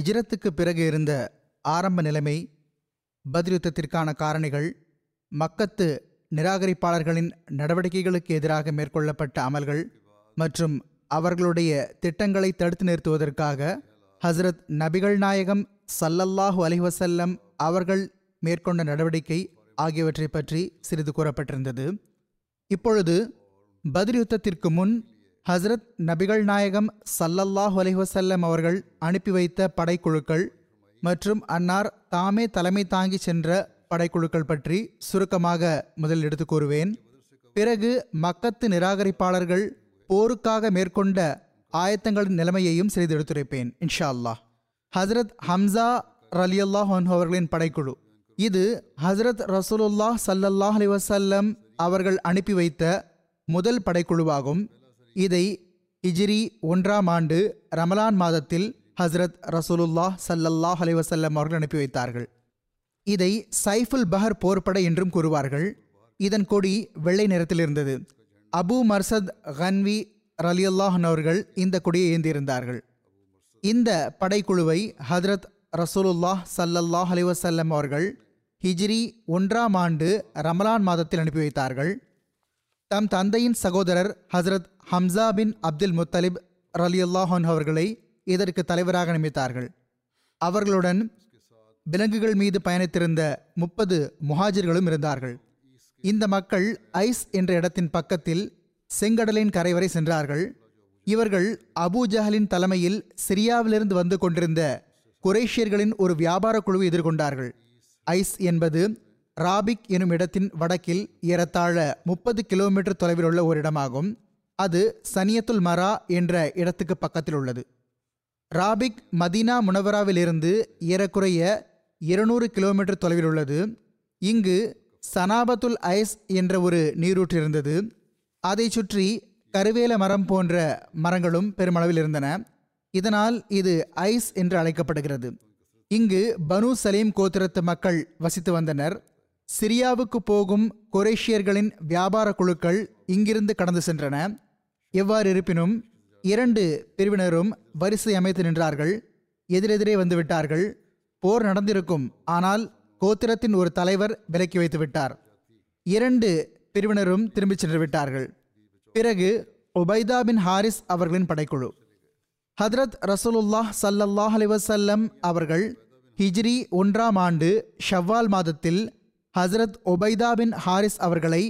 இஜரத்துக்கு பிறகு இருந்த ஆரம்ப நிலைமை பதிலுத்தத்திற்கான யுத்தத்திற்கான காரணிகள் மக்கத்து நிராகரிப்பாளர்களின் நடவடிக்கைகளுக்கு எதிராக மேற்கொள்ளப்பட்ட அமல்கள் மற்றும் அவர்களுடைய திட்டங்களை தடுத்து நிறுத்துவதற்காக ஹஸ்ரத் நபிகள் நாயகம் சல்லல்லாஹு அலிவசல்லம் அவர்கள் மேற்கொண்ட நடவடிக்கை ஆகியவற்றை பற்றி சிறிது கூறப்பட்டிருந்தது. இப்பொழுது பதில் யுத்தத்திற்கு முன் ஹஸ்ரத் நபிகள் நாயகம் சல்லல்லாஹ் அலிஹசல்லம் அவர்கள் அனுப்பி வைத்த படைக்குழுக்கள் மற்றும் அன்னார் தாமே தலைமை தாங்கி சென்ற படைக்குழுக்கள் பற்றி சுருக்கமாக முதல் எடுத்து கூறுவேன். பிறகு மக்கத்து நிராகரிப்பாளர்கள் போருக்காக மேற்கொண்ட ஆயத்தங்களின் நிலைமையையும் சிறிது எடுத்துரைப்பேன் இன்ஷா அல்லாஹ் ஹஸ்ரத் ஹம்சா ரலியல்லாஹ் அவர்களின் படைக்குழு. இது ஹஸ்ரத் ரசூலுல்லாஹ் சல்லல்லாஹ் அலி வசல்லம் அவர்கள் அனுப்பி வைத்த முதல் படைக்குழுவாகும். இதை இஜிரி ஒன்றாம் ஆண்டு ரமலான் மாதத்தில் ஹஸ்ரத் ரசூலுல்லாஹ் சல்லல்லாஹ் அலைவசல்லம் அவர்கள் அனுப்பி வைத்தார்கள். இதை சைஃபுல் பஹர் போர்ப்படை என்றும் கூறுவார்கள். இதன் கொடி வெள்ளை நிறத்தில் இருந்தது. அபு மர்சத் ஹன்வி ரலியுல்லாஹன் அவர்கள் இந்த கொடியை ஏந்தியிருந்தார்கள் இந்த படைக்குழுவை ஹதரத் ரசூலுல்லாஹ் சல்லல்லாஹ் அலிவசல்லம் அவர்கள் ஹிஜ்ரி ஒன்றாம் ஆண்டு ரமலான் மாதத்தில் அனுப்பி வைத்தார்கள். தம் தந்தையின் சகோதரர் Hazrat Hamza bin Abdul Muttalib ரலியுல்லாஹன் அவர்களை இதற்கு தலைவராக நியமித்தார்கள். அவர்களுடன் விலங்குகள் மீது பயணித்திருந்த முப்பது முஹாஜிர்களும் இருந்தார்கள். இந்த மக்கள் ஐஸ் என்ற இடத்தின் பக்கத்தில் செங்கடலின் கரை வரை சென்றார்கள். இவர்கள் அபு ஜஹலின் தலைமையில் சிரியாவிலிருந்து வந்து கொண்டிருந்த குரேஷியர்களின் ஒரு வியாபார குழுவை எதிர்கொண்டார்கள். ஐஸ் என்பது ராபிக் எனும் இடத்தின் வடக்கில் ஏறத்தாழ முப்பது கிலோமீட்டர் தொலைவில் உள்ள ஒரு இடமாகும். அது சனியத்துல் மரா என்ற இடத்துக்கு பக்கத்தில் உள்ளது. ராபிக் மதீனா முனவராவிலிருந்து ஏறக்குறைய இருநூறு கிலோமீட்டர் தொலைவில் உள்ளது. இங்கு சனாபத்துல் ஐஸ் என்ற ஒரு நீரூற்று இருந்தது. அதை சுற்றி கருவேல மரம் போன்ற மரங்களும் பெருமளவில் இருந்தன. இதனால் இது ஐஸ் என்று அழைக்கப்படுகிறது. இங்கு பனு சலீம் கோத்திரத்து மக்கள் வசித்து வந்தனர். சிரியாவுக்கு போகும் குரேஷியர்களின் வியாபார குழுக்கள் இங்கிருந்து கடந்து சென்றன. எவ்வாறு இருப்பினும் இரண்டு பிரிவினரும் வரிசை அமைத்து நின்றார்கள். எதிரெதிரே வந்துவிட்டார்கள். போர் நடந்திருக்கும். ஆனால் கோத்திரத்தின் ஒரு தலைவர் விலக்கி வைத்து விட்டார். இரண்டு பிரிவினரும் திரும்பிச் சென்று விட்டார்கள். பிறகு உபைதா பின் ஹாரிஸ் அவர்களின் படைக்குழு. ஹதரத் ரசூலுல்லாஹ் சல்லல்லாஹ் அலிவசல்லம் அவர்கள் ஹிஜ்ரி ஒன்றாம் ஆண்டு ஷவ்வால் மாதத்தில் ஹஸ்ரத் ஒபைதா பின் ஹாரிஸ் அவர்களை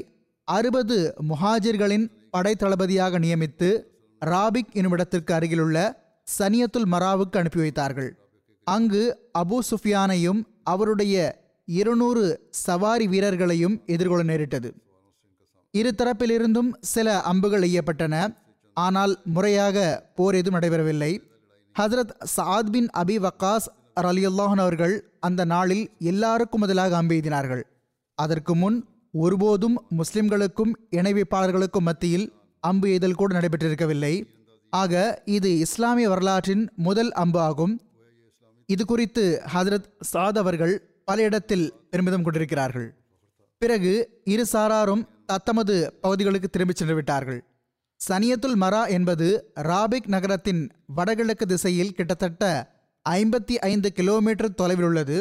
அறுபது முஹாஜிர்களின் படைத்தளபதியாக நியமித்து ராபிக் என்னுமிடத்திற்கு அருகிலுள்ள சனியத்துல் மராவுக்கு அனுப்பி வைத்தார்கள். அங்கு அபு சுஃபியானையும் அவருடைய இருநூறு சவாரி வீரர்களையும் எதிர்கொள்ள நேரிட்டது. இருதரப்பிலிருந்தும் சில அம்புகள் எய்யப்பட்டன. ஆனால் முறையாக போர் எதுவும் நடைபெறவில்லை. ஹசரத் சாத் பின் அபி வக்காஸ் அலியுல்லாஹன் அவர்கள் அந்த நாளில் எல்லாருக்கும் முதலாக அம்பெய்தினார்கள் அதற்கு முன் ஒருபோதும் முஸ்லிம்களுக்கும் இணைவிப்பாளர்களுக்கும் மத்தியில் அம்பு எய்தல் கூட நடைபெற்றிருக்கவில்லை. ஆக இது இஸ்லாமிய வரலாற்றின் முதல் அம்பு ஆகும். இது குறித்து ஹதரத் சாத் அவர்கள் பல இடத்தில் பெருமிதம் கொண்டிருக்கிறார்கள். பிறகு இரு சாராரும் தத்தமது பகுதிகளுக்கு திரும்பிச் சென்று விட்டார்கள் சனியத்துல் மரா என்பது ராபிக் நகரத்தின் வடகிழக்கு திசையில் கிட்டத்தட்ட ஐம்பத்தி ஐந்து கிலோமீட்டர் தொலைவில் உள்ளது.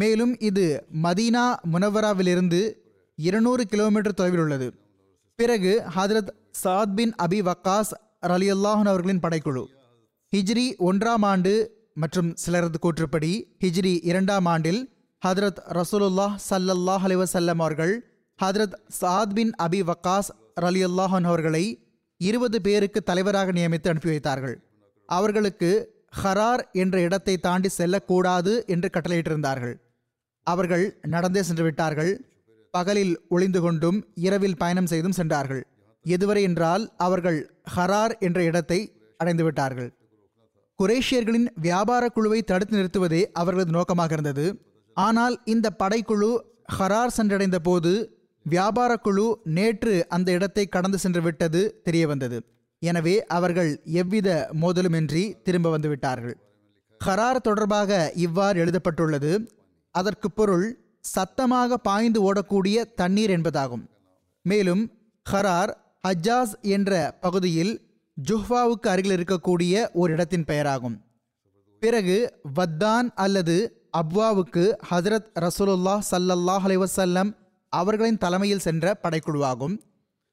மேலும் இது மதீனா முனவராவிலிருந்து இருநூறு கிலோமீட்டர் தொலைவில் உள்ளது. பிறகு ஹதரத் சாத் பின் அபி வக்காஸ் ரலியல்லாஹன் அவர்களின் படைக்குழு. ஹிஜ்ரி ஒன்றாம் ஆண்டு மற்றும் சிலரது கூற்றுப்படி ஹிஜ்ரி இரண்டாம் ஆண்டில் ஹதரத் ரசூலுல்லாஹ் சல்லல்லாஹ் அலிவசல்லம் அவர்கள் ஹதரத் சாத் பின் அபி வக்காஸ் ரலியல்லாஹன் அவர்களை இருபது பேருக்கு தலைவராக நியமித்து அனுப்பி வைத்தார்கள். அவர்களுக்கு ஹரார் என்ற இடத்தை தாண்டி செல்லக்கூடாது என்று கட்டளையிட்டிருந்தார்கள். அவர்கள் நடந்தே சென்று விட்டார்கள் பகலில் ஒளிந்து கொண்டும் இரவில் பயணம் செய்தும் சென்றார்கள். எதுவரை என்றால் அவர்கள் ஹரார் என்ற இடத்தை அடைந்து விட்டார்கள். குரேஷியர்களின் வியாபார குழுவை தடுத்து நிறுத்துவதே அவர்களது நோக்கமாக இருந்தது. ஆனால் இந்த படைக்குழு ஹரார் சென்றடைந்த போது வியாபார குழு நேற்று அந்த இடத்தை கடந்து சென்று விட்டது தெரிய வந்தது. எனவே அவர்கள் எவ்வித மோதலுமின்றி திரும்ப வந்து விட்டார்கள். ஹரார் தொடர்பாக இவ்வாறு எழுதப்பட்டுள்ளது. அதற்கு பொருள் சத்தமாக பாய்ந்து ஓடக்கூடிய தண்ணீர் என்பதாகும். மேலும் ஹரார் ஹஜ்ஜாஸ் என்ற பகுதியில் ஜுஹ்வாவுக்கு அருகில் இருக்கக்கூடிய ஒரு இடத்தின் பெயராகும். பிறகு வத்தான் அல்லது அப்வாவுக்கு ஹசரத் ரசூலுல்லா சல்லல்லாஹ் அலைவசல்லம் அவர்களின் தலைமையில் சென்ற படைக்குழுவாகும்.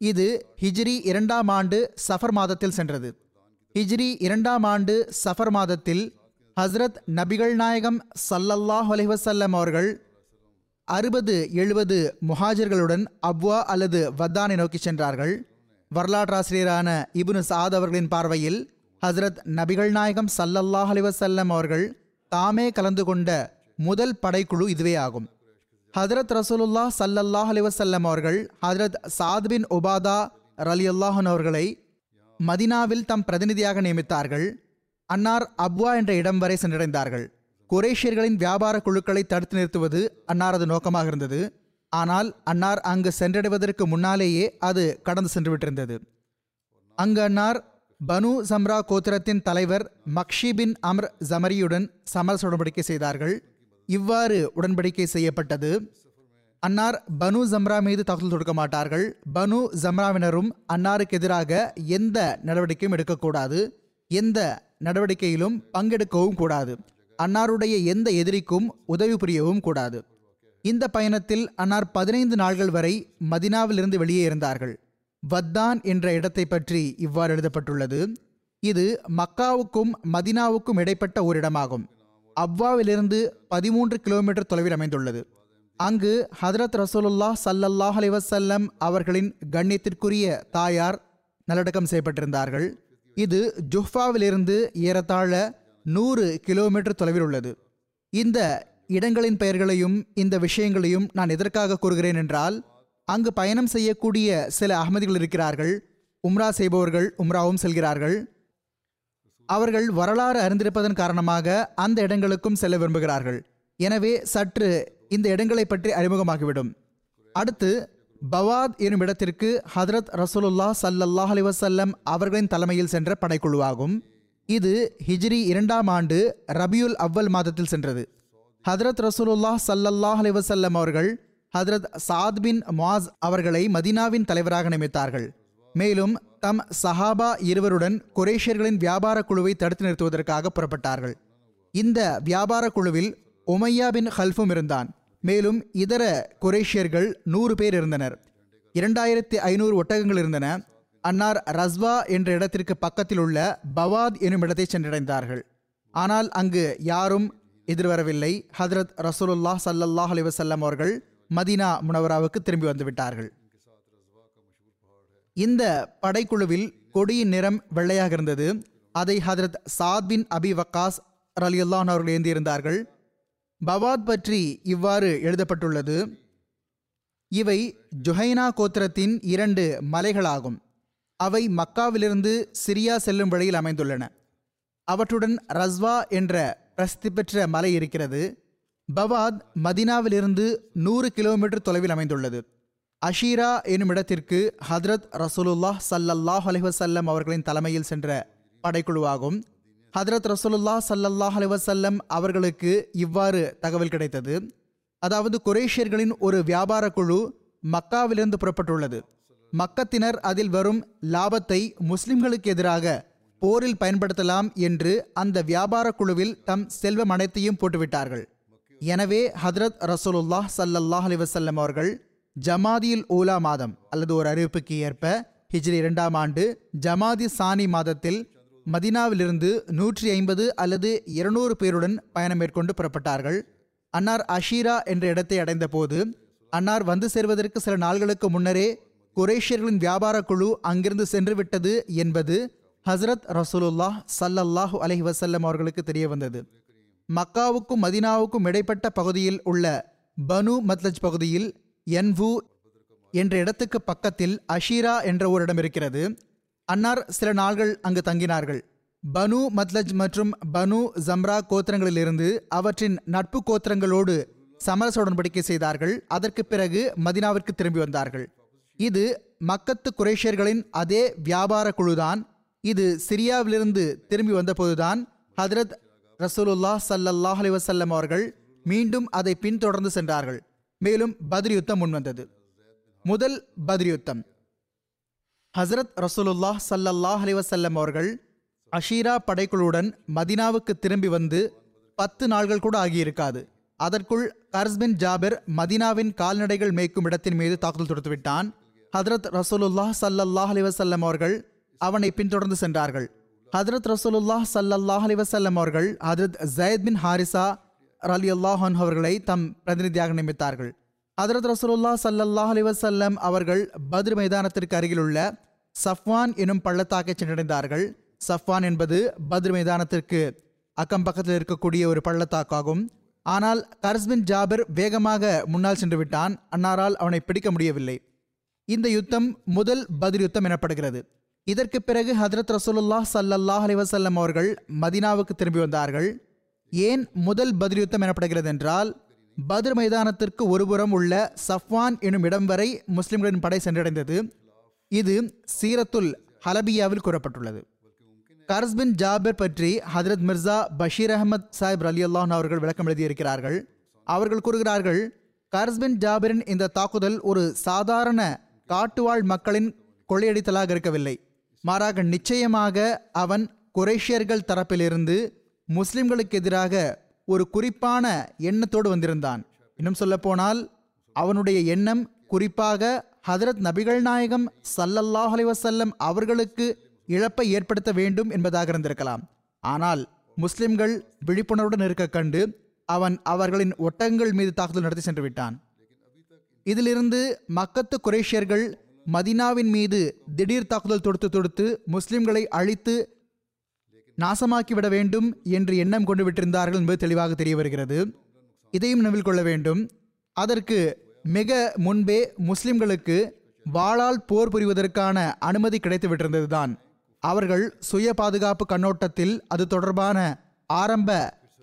இது ஹிஜ்ரி இரண்டாம் ஆண்டு சஃபர் மாதத்தில் சென்றது. ஹிஜ்ரி இரண்டாம் ஆண்டு சஃபர் மாதத்தில் ஹஸ்ரத் நபிகள் நாயகம் சல்லல்லாஹ் அலைஹி அவர்கள் அறுபது எழுபது முஹாஜர்களுடன் அப்வா அல்லது வத்தானை நோக்கி சென்றார்கள். வரலாற்றாசிரியரான இபுனு சாத் அவர்களின் பார்வையில் ஹஸ்ரத் நபிகள் நாயகம் சல்லல்லாஹ் அலிவசல்லம் அவர்கள் தாமே கலந்து கொண்ட முதல் படைக்குழு இதுவே ஆகும். ஹதரத் ரசூலுல்லா சல்லல்லாஹ் அலிவசல்லம் அவர்கள் ஹதரத் சாத் பின் உபாதா ரலியல்லாஹன் அவர்களை மதினாவில் தம் பிரதிநிதியாக நியமித்தார்கள். அன்னார் அப்வா என்ற இடம் வரை சென்றடைந்தார்கள். குரேஷியர்களின் வியாபார குழுக்களை தடுத்து நிறுத்துவது அன்னாரது நோக்கமாக இருந்தது. ஆனால் அன்னார் அங்கு சென்றடைவதற்கு முன்னாலேயே அது கடந்து சென்று விட்டிருந்தது அங்கு அன்னார் பனு சம்ரா கோத்திரத்தின் தலைவர் மக்ஷி பின் அம்ர் ஜமரியுடன் சமரச உடன்படிக்கை செய்தார்கள். இவ்வாறு உடன்படிக்கை செய்யப்பட்டது. அன்னார் பனு ஜம்ரா மீது தாக்குதல் தொடுக்க மாட்டார்கள். பனு ஜம்ராவினரும் அன்னாருக்கு எதிராக எந்த நடவடிக்கையும் எடுக்கக்கூடாது. எந்த நடவடிக்கையிலும் பங்கெடுக்கவும் கூடாது. அன்னாருடைய எந்த எதிரிக்கும் உதவி புரியவும் கூடாது. இந்த பயணத்தில் அன்னார் பதினைந்து நாள்கள் வரை மதினாவிலிருந்து வெளியே இருந்தார்கள். வத்தான் என்ற இடத்தை பற்றி இவ்வாறு எழுதப்பட்டுள்ளது. இது மக்காவுக்கும் மதினாவுக்கும் இடைப்பட்ட ஒரு இடமாகும் அவ்வாவிலிருந்து பதிமூன்று கிலோமீட்டர் தொலைவில் அமைந்துள்ளது. அங்கு ஹதரத் ரசூலுல்லாஹ் சல்லல்லாஹ் அலைஹி அவர்களின் கண்ணியத்திற்குரிய தாயார் நல்லடக்கம் செய்யப்பட்டிருந்தார்கள். இது ஜுஃபாவிலிருந்து ஏறத்தாழ நூறு கிலோமீட்டர் தொலைவில் உள்ளது. இந்த இடங்களின் பெயர்களையும் இந்த விஷயங்களையும் நான் எதற்காக கூறுகிறேன் என்றால் அங்கு பயணம் செய்யக்கூடிய சில அகமதிகள் இருக்கிறார்கள். உம்ரா செய்பவர்கள் உம்ராவும் செல்கிறார்கள். அவர்கள் வரலாறு அறிந்திருப்பதன் காரணமாக அந்த இடங்களுக்கும் செல்ல விரும்புகிறார்கள். எனவே சற்று இந்த இடங்களை பற்றி அறிமுகமாகிவிடும். அடுத்து பவாத் எனும் இடத்திற்கு ஹதரத் ரசூலுல்லா சல்லல்லாஹ் அலிவசல்லம் அவர்களின் தலைமையில் சென்ற படைக்குழுவாகும். இது ஹிஜ்ரி இரண்டாம் ஆண்டு ரபியுல் அவ்வல் மாதத்தில் சென்றது. ஹதரத் ரசூலுல்லாஹ் சல்லல்லாஹ் அலிவசல்லம் அவர்கள் ஹதரத் சாத் பின் மாஸ் அவர்களை மதீனாவின் தலைவராக நியமித்தார்கள். மேலும் தம் சஹாபா இருவருடன் குரேஷியர்களின் வியாபார குழுவை தடுத்து நிறுத்துவதற்காக புறப்பட்டார்கள். இந்த வியாபார குழுவில் உமையா பின் ஹல்ஃபும் இருந்தான். மேலும் இதர குரேஷியர்கள் நூறு பேர் இருந்தனர். இரண்டாயிரத்தி ஐநூறு ஒட்டகங்கள் இருந்தன. அன்னார் ரஸ்வா என்ற இடத்திற்கு பக்கத்தில் உள்ள பவாத் எனும் இடத்தை சென்றடைந்தார்கள். ஆனால் அங்கு யாரும் எதிர்வரவில்லை. ஹதரத் ரசூலுல்லா சல்லல்லாஹ் அலிவசல்லம் அவர்கள் மதீனா முனவராவுக்கு திரும்பி வந்துவிட்டார்கள் இந்த படைக்குழுவில் கொடியின் நிறம் வெள்ளையாக இருந்தது. அதை ஹதரத் சாத் பின் அபி வக்காஸ் ரலியுல்லான் அவர்கள் ஏந்தியிருந்தார்கள். பவாத் பற்றி இவ்வாறு எழுதப்பட்டுள்ளது. இவை ஜுஹைனா கோத்திரத்தின் இரண்டு மலைகளாகும். அவை மக்காவிலிருந்து சிரியா செல்லும் வழியில் அமைந்துள்ளன. அவற்றுடன் ரஸ்வா என்ற பிரசித்தி பெற்ற மலை இருக்கிறது. பவாத் மதினாவிலிருந்து நூறு கிலோமீட்டர் தொலைவில் அமைந்துள்ளது. அஷீரா எனும் இடத்திற்கு ஹதரத் ரசூலுல்லாஹ் சல்லல்லாஹ் அலிவசல்லம் அவர்களின் தலைமையில் சென்ற படைக்குழுவாகும். ஹதரத் ரசூலுல்லாஹ் சல்லல்லாஹ் அலுவசல்லம் அவர்களுக்கு இவ்வாறு தகவல் கிடைத்தது. அதாவது குரேஷியர்களின் ஒரு வியாபார குழு மக்காவிலிருந்து புறப்பட்டுள்ளது. மக்கத்தினர் அதில் வரும் லாபத்தை முஸ்லிம்களுக்கு எதிராக போரில் பயன்படுத்தலாம் என்று அந்த வியாபார குழுவில் தம் செல்வம் அனைத்தையும் போட்டுவிட்டார்கள். எனவே ஹதரத் ரசூலுல்லாஹ் சல்லல்லாஹ் அலிவசல்லம் அவர்கள் ஜமாதியில் ஊலா மாதம் அல்லது ஒரு அறிவிப்புக்கு ஏற்ப ஹிஜ்ரி இரண்டாம் ஆண்டு ஜமாதி சானி மாதத்தில் மதினாவிலிருந்து நூற்றி ஐம்பது அல்லது இருநூறு பேருடன் பயணம் மேற்கொண்டு புறப்பட்டார்கள். அன்னார் அஷீரா என்ற இடத்தை அடைந்தபோது அன்னார் வந்து சேர்வதற்கு சில நாள்களுக்கு முன்னரே குரேஷியர்களின் வியாபார குழு அங்கிருந்து சென்று விட்டது என்பது ஹஸ்ரத் ரசூலுல்லாஹ் சல்லல்லாஹு அலஹி வசல்லம் அவர்களுக்கு தெரிய வந்தது. மக்காவுக்கும் மதினாவுக்கும் இடைப்பட்ட பகுதியில் உள்ள பனு மத்லஜ் பகுதியில் என்வு என்ற இடத்துக்கு பக்கத்தில் அஷீரா என்ற ஒரு இடம் இருக்கிறது. அன்னார் சில நாள்கள் அங்கு தங்கினார்கள். பனு மத்லஜ் மற்றும் பனு ஜம்ரா கோத்திரங்களிலிருந்து அவற்றின் நட்பு கோத்திரங்களோடு சமரச உடன்படிக்கை செய்தார்கள். அதற்கு பிறகு மதினாவிற்கு திரும்பி வந்தார்கள். இது மக்கத்து குரேஷியர்களின் அதே வியாபார குழுதான். இது சிரியாவிலிருந்து திரும்பி வந்தபோதுதான் ஹதரத் ரசூலுல்லா ஸல்லல்லாஹு அலைஹி அவர்கள் மீண்டும் அதை பின்தொடர்ந்து சென்றார்கள். மேலும் பத்ர் யுத்தம் முன்வந்தது. முதல் பத்ரியுத்தம் யுத்தம். ஹசரத் ரசூலுல்லாஹ் சல்லல்லாஹ் அலிவசல்லம் அவர்கள் அஷீரா படைக்குழுவுடன் மதினாவுக்கு திரும்பி வந்து பத்து நாள்கள் கூட ஆகியிருக்காது. அதற்குள் கர்ஸ்பின் ஜாபிர் மதினாவின் கால்நடைகள் மேய்க்கும் இடத்தின் மீது தாக்குதல் தொடுத்துவிட்டான் ஹதரத் ரசூலுல்லாஹ் சல்லல்லாஹ் அலிவசல்லம் அவர்கள் அவனை பின்தொடர்ந்து சென்றார்கள். ஹதரத் ரசூலுல்லாஹ் சல்லல்லாஹ் அலிவசல்லம் அவர்கள் ஹதரத் ஜயத் பின் ஹாரிசா அலி அல்லாஹன் அவர்களை தம் பிரதிநிதியாக நியமித்தார்கள். ஹதரத் ரசூலுல்லா சல்லல்லாஹ் அலிவசல்லம் அவர்கள் பத்ர் மைதானத்திற்கு அருகிலுள்ள சஃப்வான் எனும் பள்ளத்தாக்கை சென்றடைந்தார்கள். சஃப்வான் என்பது பத்ர் மைதானத்திற்கு அக்கம் பக்கத்தில் இருக்கக்கூடிய ஒரு பள்ளத்தாக்காகும். ஆனால் கர்ஸ்பின் ஜாபிர் வேகமாக முன்னால் சென்று விட்டான். அன்னாரால் அவனை பிடிக்க முடியவில்லை. இந்த யுத்தம் முதல் பதில் யுத்தம் எனப்படுகிறது. இதற்கு பிறகு ஹதரத் ரசூலுல்லா சல்லல்லாஹ் அலிவசல்லம் அவர்கள் மதீனாவுக்கு திரும்பி வந்தார்கள். ஏன் முதல் பதில் யுத்தம் எனப்படுகிறது என்றால் பத்ர் மைதானத்திற்கு ஒருபுறம் உள்ள சஃப்வான் எனும் இடம் வரை முஸ்லிம்களின் படை சென்றடைந்தது. இது சீரத்துல் ஹலபியாவில் கூறப்பட்டுள்ளது. கர்ஸ் பின் ஜாபிர் பற்றி ஹதரத் மிர்சா பஷீர் அகமத் சாஹிப் அலி அல்லாஹ் அவர்கள் விளக்கம் எழுதியிருக்கிறார்கள். அவர்கள் கூறுகிறார்கள் கர்ஸ் பின் ஜாபிரின் இந்த தாக்குதல் ஒரு சாதாரண காட்டுவாழ் மக்களின் கொள்ளையடித்தலாக இருக்கவில்லை. மாறாக நிச்சயமாக அவன் குரேஷியர்கள் தரப்பிலிருந்து முஸ்லிம்களுக்கு எதிராக ஒரு குறிப்பான எண்ணத்தோடு வந்திருந்தான். இன்னும் சொல்லப்போனால் அவனுடைய எண்ணம் குறிப்பாக ஹதரத் நபிகள் நாயகம் சல்லல்லாஹ் அலைஹி அவர்களுக்கு இழப்பை ஏற்படுத்த வேண்டும் என்பதாக இருந்திருக்கலாம். ஆனால் முஸ்லிம்கள் விழிப்புணர்வுடன் இருக்க கண்டு அவன் அவர்களின் ஒட்டங்கள் மீது தாக்குதல் நடத்தி சென்று விட்டான் இதிலிருந்து மக்கத்து குரேஷியர்கள் மதினாவின் மீது திடீர் தாக்குதல் தொடுத்து தொடுத்து முஸ்லிம்களை அழித்து நாசமாக்கிவிட வேண்டும் என்று எண்ணம் கொண்டு விட்டிருந்தார்கள் என்பது தெளிவாக தெரிய வருகிறது. இதையும் நினைவில் கொள்ள வேண்டும். அதற்கு மிக முன்பே முஸ்லிம்களுக்கு வாளால் போர் புரிவதற்கான அனுமதி கிடைத்து விட்டிருந்ததுதான். அவர்கள் சுய பாதுகாப்பு கண்ணோட்டத்தில் அது தொடர்பான ஆரம்ப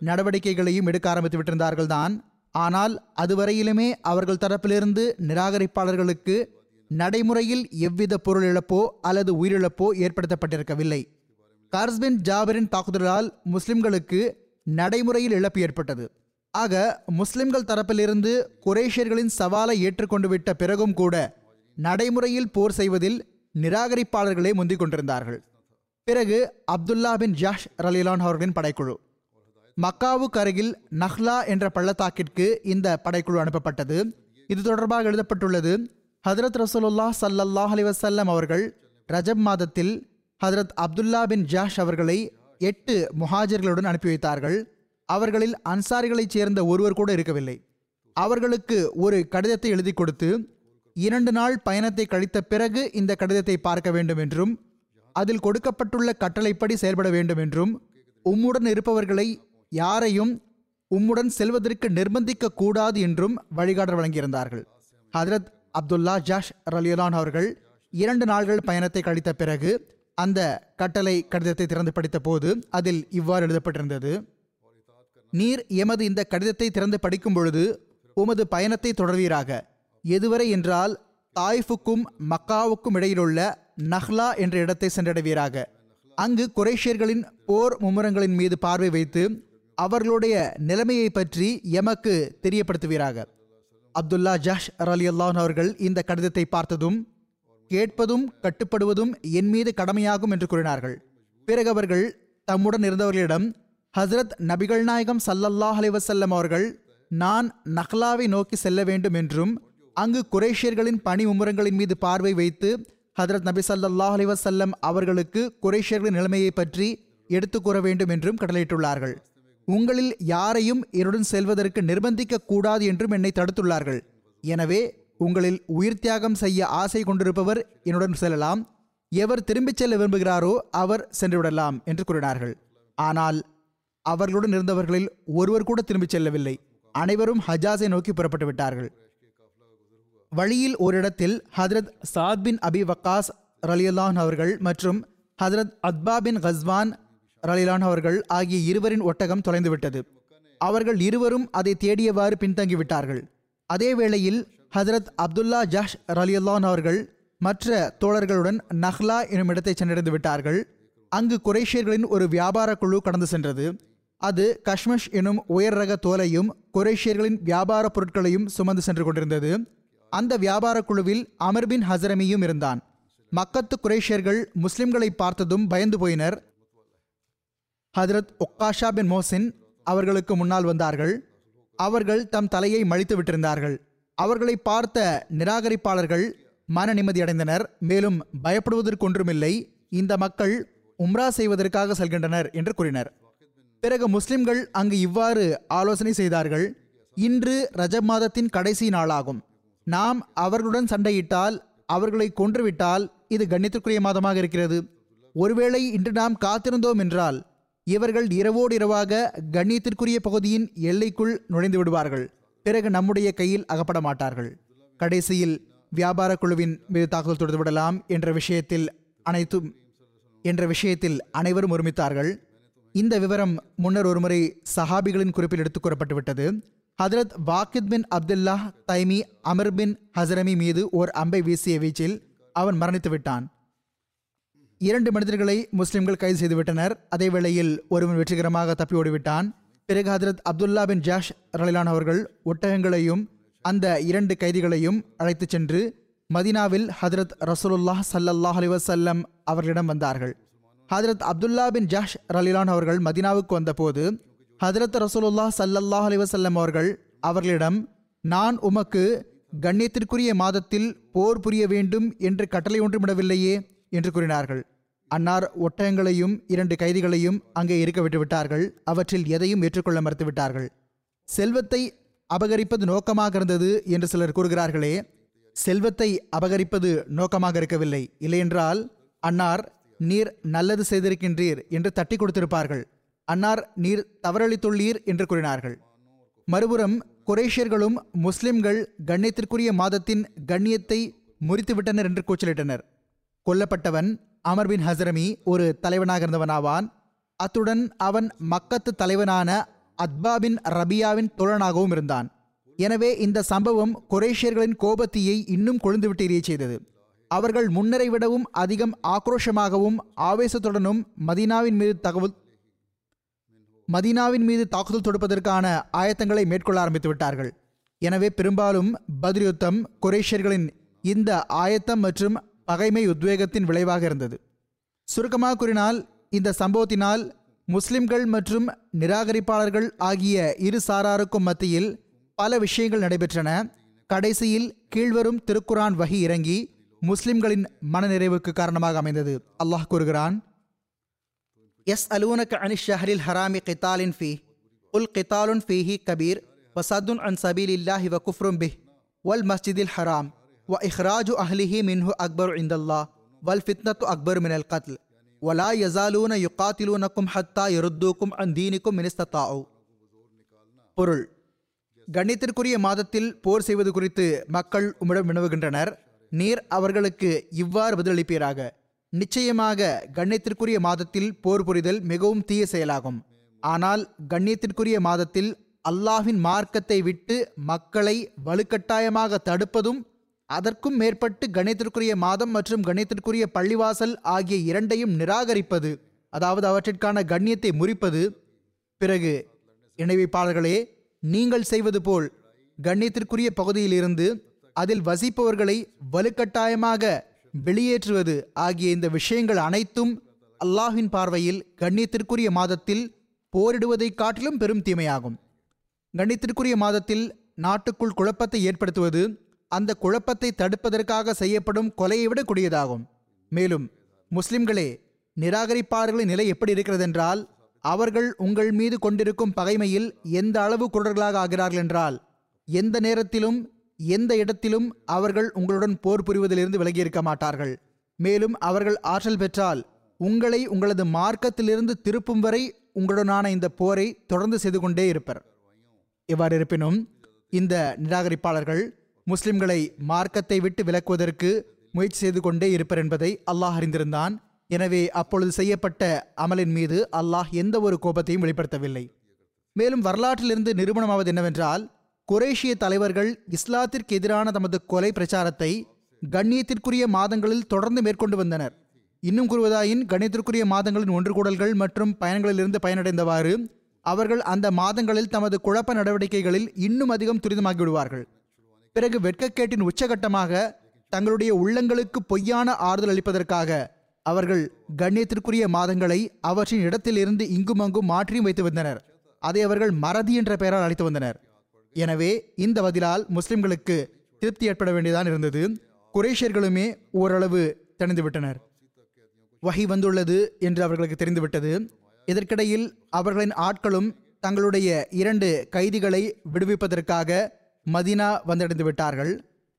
நடவடிக்கைகளையும் எடுக்க ஆரம்பித்து விட்டிருந்தார்கள் தான் ஆனால் அதுவரையிலுமே அவர்கள் தரப்பிலிருந்து நிராகரிப்பாளர்களுக்கு நடைமுறையில் எவ்வித பொருள் இழப்போ அல்லது உயிரிழப்போ ஏற்படுத்தப்பட்டிருக்கவில்லை. கார்ஸ்பின் ஜாபரின் தாக்குதலால் முஸ்லிம்களுக்கு நடைமுறையில் இழப்பு ஏற்பட்டது. ஆக முஸ்லிம்கள் தரப்பிலிருந்து குரேஷியர்களின் சவாலை ஏற்றுக்கொண்டு விட்ட பிறகும் கூட நடைமுறையில் போர் செய்வதில் நிராகரிப்பாளர்களே முந்திக் கொண்டிருந்தார்கள். பிறகு அப்துல்லா பின் ஜாஷ் ரலிலான் அவர்களின் படைக்குழு. மக்காவுக்கு அருகில் நஹ்லா என்ற பள்ளத்தாக்கிற்கு இந்த படைக்குழு அனுப்பப்பட்டது. இது தொடர்பாக எழுதப்பட்டுள்ளது ஹதரத் ரசூலுல்லா சல்லல்லாஹ் அலி வசல்லம் அவர்கள் ரஜப் மாதத்தில் ஹதரத் அப்துல்லா பின் ஜாஷ் அவர்களை எட்டு முஹாஜர்களுடன் அனுப்பி வைத்தார்கள். அவர்களில் அன்சாரிகளைச் சேர்ந்த ஒருவர் கூட இருக்கவில்லை. அவர்களுக்கு ஒரு கடிதத்தை எழுதி கொடுத்து இரண்டு நாள் பயணத்தை கழித்த பிறகு இந்த கடிதத்தை பார்க்க வேண்டும் என்றும் அதில் கொடுக்கப்பட்டுள்ள கட்டளைப்படி செயல்பட வேண்டும் என்றும் உம்முடன் இருப்பவர்களை யாரையும் உம்முடன் செல்வதற்கு நிர்பந்திக்க கூடாது என்றும் வழிகாட்டல் வழங்கியிருந்தார்கள். ஹதரத் அப்துல்லா ஜாஷ் ரலியலான் அவர்கள் இரண்டு நாள்கள் பயணத்தை கழித்த பிறகு அந்த கட்டளை கடிதத்தை திறந்து படித்த போது அதில் இவ்வாறு எழுதப்பட்டிருந்தது. நீர் எமது இந்த கடிதத்தை திறந்து படிக்கும் பொழுது உமது பயணத்தை தொடர்வீராக. எதுவரை என்றால் தாய்ஃபுக்கும் மக்காவுக்கும் இடையிலுள்ள நஹ்லா என்ற இடத்தை சென்றடைவீராக. அங்கு குரேஷியர்களின் போர் மும்முரங்களின் மீது பார்வை வைத்து அவர்களுடைய நிலைமையை பற்றி எமக்கு தெரியப்படுத்துவீராக. அப்துல்லா ஜஹ் அலி அல்லான் அவர்கள் இந்த கடிதத்தை பார்த்ததும் கேட்பதும் கட்டுப்படுவதும் என் மீது கடமையாகும் என்று கூறினார்கள். பிறகு அவர்கள் தம்முடன் இருந்தவர்களிடம் ஹசரத் நபிகள் நாயகம் சல்லல்லாஹ் அலைஹி அவர்கள் நான் நஹ்லாவை நோக்கி செல்ல வேண்டும் என்றும் அங்கு குரேஷியர்களின் பணி உமரங்களின் மீது பார்வை வைத்து ஹதரத் நபி சல்லாஹ் அலிவசல்லம் அவர்களுக்கு குரேஷியர்களின் நிலைமையை பற்றி எடுத்து கூற வேண்டும் என்றும் கடலிட்டுள்ளார்கள் உங்களில் யாரையும் என்னுடன் செல்வதற்கு நிர்பந்திக்க கூடாது என்றும் என்னை தடுத்துள்ளார்கள். எனவே உங்களில் உயிர் தியாகம் செய்ய ஆசை கொண்டிருப்பவர் என்னுடன் செல்லலாம். எவர் திரும்பிச் செல்ல விரும்புகிறாரோ அவர் சென்றுவிடலாம் என்று கூறினார்கள். ஆனால் அவர்களுடன் இருந்தவர்களில் ஒருவர் கூட திரும்பிச் செல்லவில்லை. அனைவரும் ஹஜாஸை நோக்கி புறப்பட்டு விட்டார்கள். வழியில் ஓரிடத்தில் ஹதரத் சாத் பின் அபி வக்காஸ் ரலியல்லான் அவர்கள் மற்றும் ஹதரத் அத்பா பின் கஸ்வான் ரலிலான் அவர்கள் ஆகிய இருவரின் ஒட்டகம் தொலைந்துவிட்டது. அவர்கள் இருவரும் அதை தேடியவாறு பின்தங்கிவிட்டார்கள். அதே வேளையில் ஹதரத் அப்துல்லா ஜஹ் ரலியல்லான் அவர்கள் மற்ற தோழர்களுடன் நஹ்லா எனும் இடத்தை சென்றடைந்து விட்டார்கள். அங்கு குரேஷியர்களின் ஒரு வியாபார குழு கடந்து சென்றது. அது கஷ்மஷ் எனும் உயர் ரக தோலையும் குரேஷியர்களின் வியாபார பொருட்களையும் சுமந்து சென்று கொண்டிருந்தது. அந்த வியாபார குழுவில் அமர் பின் ஹசரமியும் இருந்தான். மக்கத்து குரேஷியர்கள் முஸ்லிம்களை பார்த்ததும் பயந்து போயினர். ஹதரத் ஒக்காஷா பின் மோசின் அவர்களுக்கு முன்னால் வந்தார்கள். அவர்கள் தம் தலையை மழித்து விட்டிருந்தார்கள். அவர்களை பார்த்த நிராகரிப்பாளர்கள் மன நிம்மதியடைந்தனர் மேலும் பயப்படுவதற்கொன்றுமில்லை. இந்த மக்கள் உம்ரா செய்வதற்காக செல்கின்றனர் என்று கூறினர். பிறகு முஸ்லிம்கள் அங்கு இவ்வாறு ஆலோசனை செய்தார்கள். இன்று ரஜப் மாதத்தின் கடைசி நாளாகும். நாம் அவர்களுடன் சண்டையிட்டால் அவர்களை கொன்றுவிட்டால் இது கண்ணியத்திற்குரிய மாதமாக இருக்கிறது. ஒருவேளை இன்று நாம் காத்திருந்தோம் என்றால் இவர்கள் இரவோடு இரவாக கண்ணியத்திற்குரிய பகுதியின் எல்லைக்குள் நுழைந்து விடுவார்கள். பிறகு நம்முடைய கையில் அகப்பட மாட்டார்கள். கடைசியில் வியாபார குழுவின் மீது தாக்குதல் தொடுத்துவிடலாம் என்ற விஷயத்தில் அனைத்தும் என்ற விஷயத்தில் அனைவரும் ஒருமித்தார்கள். இந்த விவரம் முன்னர் ஒருமுறை சஹாபிகளின் குறிப்பில் எடுத்துக் கூறப்பட்டுவிட்டது ஹதரத் வாக்கித் பின் அப்துல்லா தைமி அமர் பின் ஹசரமி மீது ஓர் அம்பை வீசிய வீச்சில் அவன் மரணித்து விட்டான். இரண்டு மனிதர்களை முஸ்லிம்கள் கைது செய்துவிட்டனர் அதே வேளையில் ஒருவன் வெற்றிகரமாக தப்பி ஓடிவிட்டான். பிறகு ஹதரத் அப்துல்லா பின் ஜாஷ் ரலிலான் அவர்கள் ஒட்டகங்களையும் அந்த இரண்டு கைதிகளையும் அழைத்துச் சென்று மதினாவில் ஹதரத் ரசூலுல்லாஹ் சல்லல்லாஹ் அலிவசல்லம் அவர்களிடம் வந்தார்கள். ஹதரத் அப்துல்லா பின் ஜாஷ் ரலிலான் அவர்கள் மதினாவுக்கு வந்தபோது ஹதரத் ரசூலுல்லாஹ் சல்லல்லாஹ் அலிவசல்லம் அவர்கள் அவர்களிடம் நான் உமக்கு கண்ணியத்திற்குரிய மாதத்தில் போர் புரிய வேண்டும் என்று கட்டளை ஒன்றுமிடவில்லையே என்று கூறினார்கள். அன்னார் ஒட்டகங்களையும் இரண்டு கைதிகளையும் அங்கே இருக்க விட்டுவிட்டார்கள். அவற்றில் எதையும் ஏற்றுக்கொள்ள மறுத்துவிட்டார்கள். செல்வத்தை அபகரிப்பது நோக்கமாக இருந்தது என்று சிலர் கூறுகிறார்களே செல்வத்தை அபகரிப்பது நோக்கமாக இருக்கவில்லை. இல்லையென்றால் அன்னார் நீர் நல்லது செய்திருக்கின்றீர் என்று தட்டி கொடுத்திருப்பார்கள். அன்னார் நீர் தவறளித்துள்ளீர் என்று கூறினார்கள். மறுபுறம் குரேஷியர்களும் முஸ்லிம்கள் கண்ணியத்திற்குரிய மாதத்தின் கண்ணியத்தை முறித்துவிட்டனர் என்று கூச்சலிட்டனர். கொல்லப்பட்டவன் அமர் பின் ஹசரமி ஒரு தலைவனாக இருந்தவனாவான். அத்துடன் அவன் மக்கத்து தலைவனான அத்பா பின் ரபியாவின் தோழனாகவும் இருந்தான். எனவே இந்த சம்பவம் குரேஷியர்களின் கோபத்தியை இன்னும் கொழுந்துவிட்டு எரிய செய்தது. அவர்கள் முன்னரை விடவும் அதிகம் ஆக்ரோஷமாகவும் ஆவேசத்துடனும் மதீனாவின் மீது தகவல் மதீனாவின் மீது தாக்குதல் தொடுப்பதற்கான ஆயத்தங்களை மேற்கொள்ள ஆரம்பித்து விட்டார்கள் எனவே பெரும்பாலும் பத்ர் யுத்தம் குரேஷியர்களின் இந்த ஆயத்தம் மற்றும் பகைமை உத்வேகத்தின் விளைவாக இருந்தது. சுருக்கமாக கூறினால் இந்த சம்பவத்தினால் முஸ்லிம்கள் மற்றும் நிராகரிப்பாளர்கள் ஆகிய இரு சாராருக்கும் மத்தியில் பல விஷயங்கள் நடைபெற்றன. கடைசியில் கீழ்வரும் திருக்குரான் வகி இறங்கி முஸ்லிம்களின் மனநிறைவுக்கு காரணமாக அமைந்தது. அல்லாஹ் கூறுகிறான் எஸ் அலூனக் அனி ஷஹரில் ஹராமி கித்தாலின் ஃபி உல் கித்தாலுன் ஃபீஹி கபீர் வசதுன் அன் சபீல் இல்லாஹி வ பிஹ் வல் மஸ்ஜிதில் ஹராம். வ இஹ்ராஜு அஹ்லிஹி மின்ஹு அக்பர் இந்தல்லா வல் ஃபித்னத்து அக்பர் மினல் கத்ல் ஒலா யசாலூன யுகாத்திலூனக்கும் ஹத்தா யருத்தூக்கும் அந்தீனிக்கும் மினிஸ்தத்தாவு பொருள் கண்ணியத்திற்குரிய மாதத்தில் போர் செய்வது குறித்து மக்கள் உம்மிடம் வினவுகின்றனர். நீர் அவர்களுக்கு இவ்வாறு பதிலளிப்பீராக. நிச்சயமாக கண்ணியத்திற்குரிய மாதத்தில் போர் புரிதல் மிகவும் தீய செயலாகும். ஆனால் கண்ணியத்திற்குரிய மாதத்தில் அல்லாஹின் மார்க்கத்தை விட்டு மக்களை வலுக்கட்டாயமாக தடுப்பதும் அதற்கும் மேற்பட்டு கணித்திற்குரிய மாதம் மற்றும் கணித்திற்குரிய பள்ளிவாசல் ஆகிய இரண்டையும் நிராகரிப்பது அதாவது அவற்றிற்கான கண்ணியத்தை முறிப்பது. பிறகு இணைவிப்பாளர்களே நீங்கள் செய்வது போல் கண்ணியத்திற்குரிய பகுதியிலிருந்து அதில் வசிப்பவர்களை வலுக்கட்டாயமாக வெளியேற்றுவது ஆகிய இந்த விஷயங்கள் அனைத்தும் அல்லாஹின் பார்வையில் கண்ணியத்திற்குரிய மாதத்தில் போரிடுவதை காட்டிலும் பெரும் தீமையாகும். கண்ணியத்திற்குரிய மாதத்தில் நாட்டுக்குள் குழப்பத்தை ஏற்படுத்துவது அந்த குழப்பத்தை தடுப்பதற்காக செய்யப்படும் கொலையை விட கொடியதாகும். மேலும் முஸ்லிம்களே நிராகரிப்பாளர்களின் நிலை எப்படி இருக்கிறதென்றால் அவர்கள் உங்கள் மீது கொண்டிருக்கும் பகைமையில் எந்த அளவு குரர்களாக ஆகிறார்கள் என்றால் எந்த நேரத்திலும் எந்த இடத்திலும் அவர்கள் உங்களுடன் போர் புரிவதிலிருந்து விலகியிருக்க மாட்டார்கள். மேலும் அவர்கள் ஆற்றல் பெற்றால் உங்களை உங்களது மார்க்கத்திலிருந்து திருப்பும் வரை உங்களுடனான இந்த போரை தொடர்ந்து செய்து கொண்டே இருப்பர். இவ்வாறு இருப்பினும் இந்த நிராகரிப்பாளர்கள் முஸ்லிம்களை மார்க்கத்தை விட்டு விலக்குவதற்கு முயற்சி செய்து கொண்டே இருப்பர் என்பதை அல்லாஹ் அறிந்திருந்தான். எனவே அப்பொழுது செய்யப்பட்ட அமலின் மீது அல்லாஹ் எந்த ஒரு கோபத்தையும் வெளிப்படுத்தவில்லை. மேலும் வரலாற்றிலிருந்து நிரூபணமாவது என்னவென்றால் குரேஷிய தலைவர்கள் இஸ்லாத்திற்கு எதிரான தமது கொலை பிரச்சாரத்தை கண்ணியத்திற்குரிய மாதங்களில் தொடர்ந்து மேற்கொண்டு வந்தனர். இன்னும் கூறுவதாயின் கண்ணியத்திற்குரிய மாதங்களின் ஒன்று கூடல்கள் மற்றும் பயணங்களிலிருந்து பயனடைந்தவாறு அவர்கள் அந்த மாதங்களில் தமது குழப்ப நடவடிக்கைகளில் இன்னும் அதிகம் துரிதமாகிவிடுவார்கள். பிறகு வெட்கக்கேட்டின் உச்சகட்டமாக தங்களுடைய உள்ளங்களுக்கு பொய்யான ஆறுதல் அளிப்பதற்காக அவர்கள் கண்ணியத்திற்குரிய மாதங்களை அவற்றின் இடத்திலிருந்து இங்குமங்கும் மாற்றியும் வைத்து வந்தனர். அதை அவர்கள் மறதி என்ற பெயரால் அழைத்து வந்தனர். எனவே இந்த பதிலால் முஸ்லிம்களுக்கு திருப்தி ஏற்பட வேண்டியதான் இருந்தது. குரேஷியர்களுமே ஓரளவு தணிந்துவிட்டனர் வகை வந்துள்ளது என்று அவர்களுக்கு தெரிந்துவிட்டது. இதற்கிடையில் அவர்களின் ஆட்களும் தங்களுடைய இரண்டு கைதிகளை விடுவிப்பதற்காக மதீனா வந்தடைந்து விட்டார்கள்.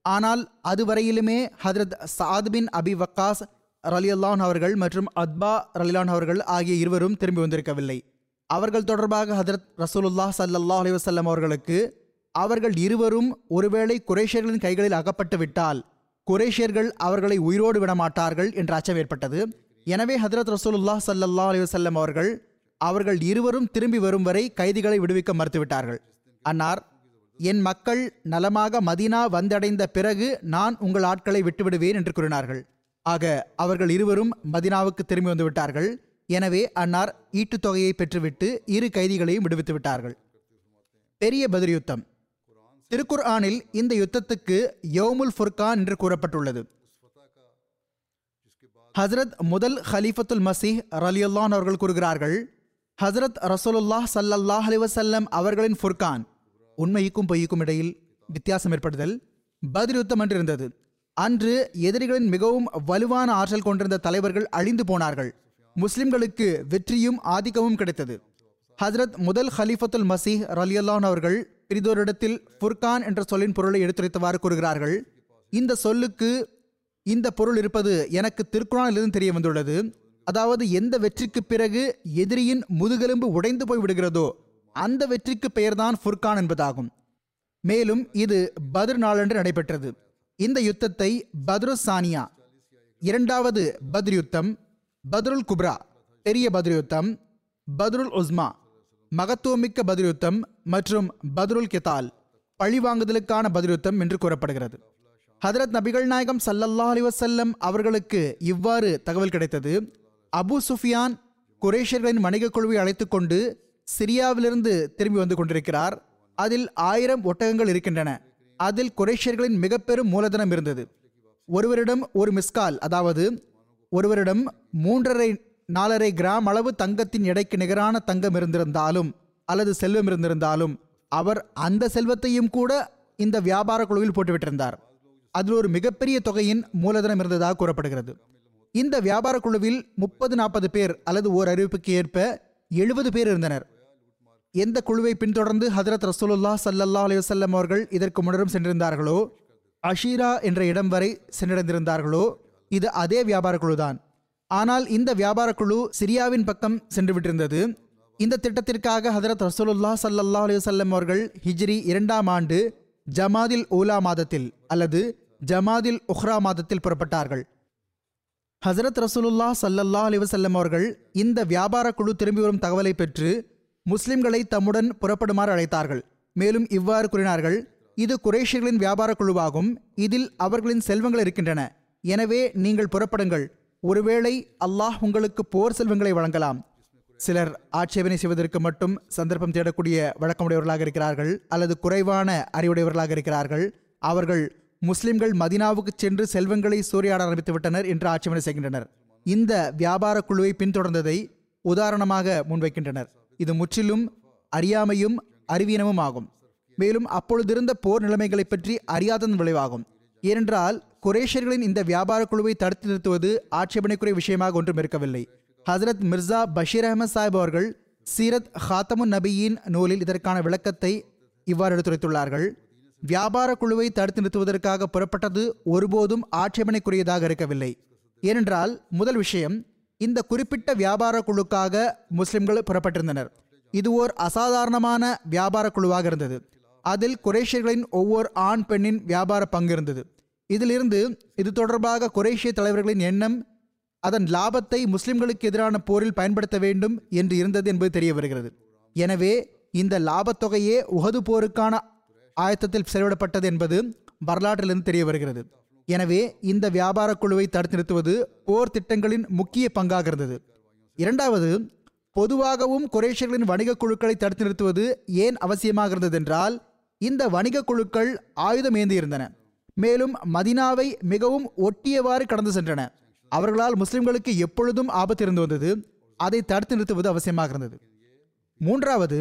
ஆனால் அதுவரையிலுமே ஹதரத் சாத் பின் அபி வக்காஸ் ரலியல்லான் அவர்கள் மற்றும் அத்பா ரலிலான் அவர்கள் ஆகிய இருவரும் திரும்பி வந்திருக்கவில்லை. அவர்கள் தொடர்பாக ஹதரத் ரசூலுல்லா ஸல்லல்லாஹு அலி வஸல்லம் அவர்களுக்கு அவர்கள் இருவரும் ஒருவேளை குரேஷியர்களின் கைகளில் அகப்பட்டு விட்டால் குரேஷியர்கள் அவர்களை உயிரோடு விடமாட்டார்கள் என்ற அச்சம் ஏற்பட்டது. எனவே ஹதரத் ரசூலுல்லா ஸல்லல்லாஹு அலி வஸல்லம் அவர்கள் அவர்கள் இருவரும் திரும்பி வரும் வரை கைதிகளை விடுவிக்க மறுத்துவிட்டார்கள். அன்னார் என் மக்கள் நலமாக மதீனா வந்தடைந்த பிறகு நான் உங்கள் ஆட்களை விட்டுவிடுவேன் என்று கூறினார்கள். ஆக அவர்கள் இருவரும் மதினாவுக்கு திரும்பி வந்துவிட்டார்கள். எனவே அன்னார் ஈட்டுத் தொகையை பெற்றுவிட்டு இரு கைதிகளையும் விடுவித்து விட்டார்கள். பெரிய பதில் யுத்தம் திருக்குர் ஆனில் இந்த யுத்தத்துக்கு யோமுல் ஃபுர்கான் என்று கூறப்பட்டுள்ளது. ஹசரத் முதல் ஹலீஃபத்துல் மசீஹ் ரலியுல்லான் அவர்கள் கூறுகிறார்கள் ஹசரத் ரசூலுல்லாஹ் சல்லல்லாஹ் அலிவசல்லம் அவர்களின் ஃபுர்கான் உண்மைக்கும் பொய்க்கும் இடையில் வித்தியாசம் ஏற்படுதல். பதில் யுத்தம் என்று இருந்தது அன்று எதிரிகளின் மிகவும் வலுவான ஆற்றல் கொண்டிருந்த தலைவர்கள் அழிந்து போனார்கள். முஸ்லிம்களுக்கு வெற்றியும் ஆதிக்கமும் கிடைத்தது. ஹசரத் முதல் ஹலீஃபத்துல் மசீஹ் ரலியல்லான் அவர்கள் பிரிதோரிடத்தில் ஃபுர்கான் என்ற சொல்லின் பொருளை எடுத்துரைத்தவாறு கூறுகிறார்கள். இந்த சொல்லுக்கு இந்த பொருள் இருப்பது எனக்கு திருக்குறானிலிருந்து தெரிய வந்துள்ளது. அதாவது எந்த வெற்றிக்கு பிறகு எதிரியின் முதுகெலும்பு உடைந்து போய் விடுகிறதோ அந்த வெற்றிக்கு பெயர்தான் ஃபுர்கான் என்பதாகும். மேலும் இது பத்ர் நாளன்று நடைபெற்றது. இந்த யுத்தத்தை பத்ரு சானியா இரண்டாவது பத்ர் யுத்தம் பத்ருல் குப்ரா பெரிய பத்ர் யுத்தம் பத்ருல் உஸ்மா மகத்துவமிக்க பத்ர் யுத்தம் மற்றும் பத்ருல் கெதால் பழிவாங்குதலுக்கான பத்ர் யுத்தம் என்று கூறப்படுகிறது. ஹதரத் நபிகள் நாயகம் சல்லல்லா அலிவசல்லம் அவர்களுக்கு இவ்வாறு தகவல் கிடைத்தது. அபு சுஃபியான் குரேஷர்களின் வணிகக் குழுவை அழைத்து கொண்டு சிரியாவிலிருந்து திரும்பி வந்து கொண்டிருக்கிறார். அதில் ஆயிரம் ஒட்டகங்கள் இருக்கின்றன. அதில் குரேஷியர்களின் மிக பெரும் மூலதனம் இருந்தது. ஒருவரிடம் ஒரு மிஸ்கால் அதாவது ஒருவரிடம் மூன்றரை நாலரை கிராம் அளவு தங்கத்தின் எடைக்கு நிகரான தங்கம் இருந்திருந்தாலும் அல்லது செல்வம் இருந்திருந்தாலும் அவர் அந்த செல்வத்தையும் கூட இந்த வியாபார குழுவில் போட்டுவிட்டிருந்தார். அதில் ஒரு மிகப்பெரிய தொகையின் மூலதனம் இருந்ததாக கூறப்படுகிறது. இந்த வியாபார குழுவில் முப்பது நாற்பது பேர் அல்லது ஓர் அறிவிப்புக்கு ஏற்ப எழுபது பேர் இருந்தனர். எந்த குழுவை பின்தொடர்ந்து ஹதரத் ரசூலுல்லா சல்லல்லா அலைஹி அவர்கள் இதற்கு முன்னரும் சென்றிருந்தார்களோ? அஷீரா என்ற இடம் வரை சென்றடைந்திருந்தார்களோ? இது அதே வியாபார குழுதான். ஆனால் இந்த வியாபார குழு சிரியாவின் பக்கம் சென்று விட்டிருந்தது இந்த திட்டத்திற்காக ஹதரத் ரசூலுல்லா சல்லல்லா அலைஹி அவர்கள் ஹிஜ்ரி இரண்டாம் ஆண்டு ஜமாதில் ஊலா மாதத்தில் அல்லது ஜமாதில் உஹ்ரா மாதத்தில் புறப்பட்டார்கள். ஹசரத் ரசூலுல்லா சல்லல்லா அலைஹி அவர்கள் இந்த வியாபார குழு திரும்பி வரும் தகவலை பெற்று முஸ்லிம்களை தம்முடன் புறப்படுமாறு அழைத்தார்கள். மேலும் இவ்வாறு கூறினார்கள் இது குரேஷியர்களின் வியாபார குழுவாகும். இதில் அவர்களின் செல்வங்கள் இருக்கின்றன. எனவே நீங்கள் புறப்படுங்கள். ஒருவேளை அல்லாஹ் உங்களுக்கு போர் செல்வங்களை வழங்கலாம். சிலர் ஆட்சேபனை செய்வதற்கு மட்டும் சந்தர்ப்பம் தேடக்கூடிய வழக்கமுடையவர்களாக இருக்கிறார்கள் அல்லது குறைவான அறிவுடையவர்களாக இருக்கிறார்கள். அவர்கள் முஸ்லிம்கள் மதினாவுக்கு சென்று செல்வங்களை சூறையாட ஆரம்பித்து விட்டனர் என்று ஆட்சேபனை செய்கின்றனர். இந்த வியாபார குழுவை பின்தொடர்ந்ததை உதாரணமாக முன்வைக்கின்றனர். இது முற்றிலும் அறியாமையும் அறிவீனமும் ஆகும். மேலும் அப்பொழுதிருந்த போர் நிலைமைகளை பற்றி அறியாததன் விளைவாகும். ஏனென்றால் குரேஷியர்களின் இந்த வியாபார குழுவை தடுத்து நிறுத்துவது ஆட்சேபனைக்குரிய விஷயமாக ஒன்றும் இருக்கவில்லை. ஹசரத் மிர்சா பஷீர் அஹமத் சாஹிப் அவர்கள் சீரத் ஹாத்தமுன் நபியின் நூலில் இதற்கான விளக்கத்தை இவ்வாறு எடுத்துரைத்துள்ளார்கள். வியாபார குழுவை தடுத்து நிறுத்துவதற்காக புறப்பட்டது ஒருபோதும் ஆட்சேபனைக்குரியதாக இருக்கவில்லை. ஏனென்றால் முதல் விஷயம் இந்த குறிப்பிட்ட வியாபார குழுக்காக முஸ்லிம்கள் புறப்பட்டிருந்தனர். இது ஓர் அசாதாரணமான வியாபார குழுவாக இருந்தது. அதில் குரேஷியர்களின் ஒவ்வொரு ஆண் பெண்ணின் வியாபார பங்கு இருந்தது இதிலிருந்து இது தொடர்பாக குரேஷிய தலைவர்களின் எண்ணம் அதன் லாபத்தை முஸ்லிம்களுக்கு எதிரான போரில் பயன்படுத்த வேண்டும் என்று இருந்தது என்பது தெரிய வருகிறது. எனவே இந்த லாபத்தொகையே உகது போருக்கான ஆயத்தத்தில் செலவிடப்பட்டது என்பது வரலாற்றிலிருந்து தெரிய வருகிறது. எனவே இந்த வியாபார குழுவை தடுத்து நிறுத்துவது போர் திட்டங்களின் முக்கிய பங்காக இருந்தது. இரண்டாவது பொதுவாகவும் குரேஷியர்களின் வணிக குழுக்களை தடுத்து நிறுத்துவது ஏன் அவசியமாக இருந்ததென்றால் இந்த வணிக குழுக்கள் ஆயுதம் ஏந்தியிருந்தன மேலும் மதினாவை மிகவும் ஒட்டியவாறு கடந்து சென்றன. அவர்களால் முஸ்லிம்களுக்கு எப்பொழுதும் ஆபத்து இருந்து வந்தது அதை தடுத்து நிறுத்துவது அவசியமாக இருந்தது. மூன்றாவது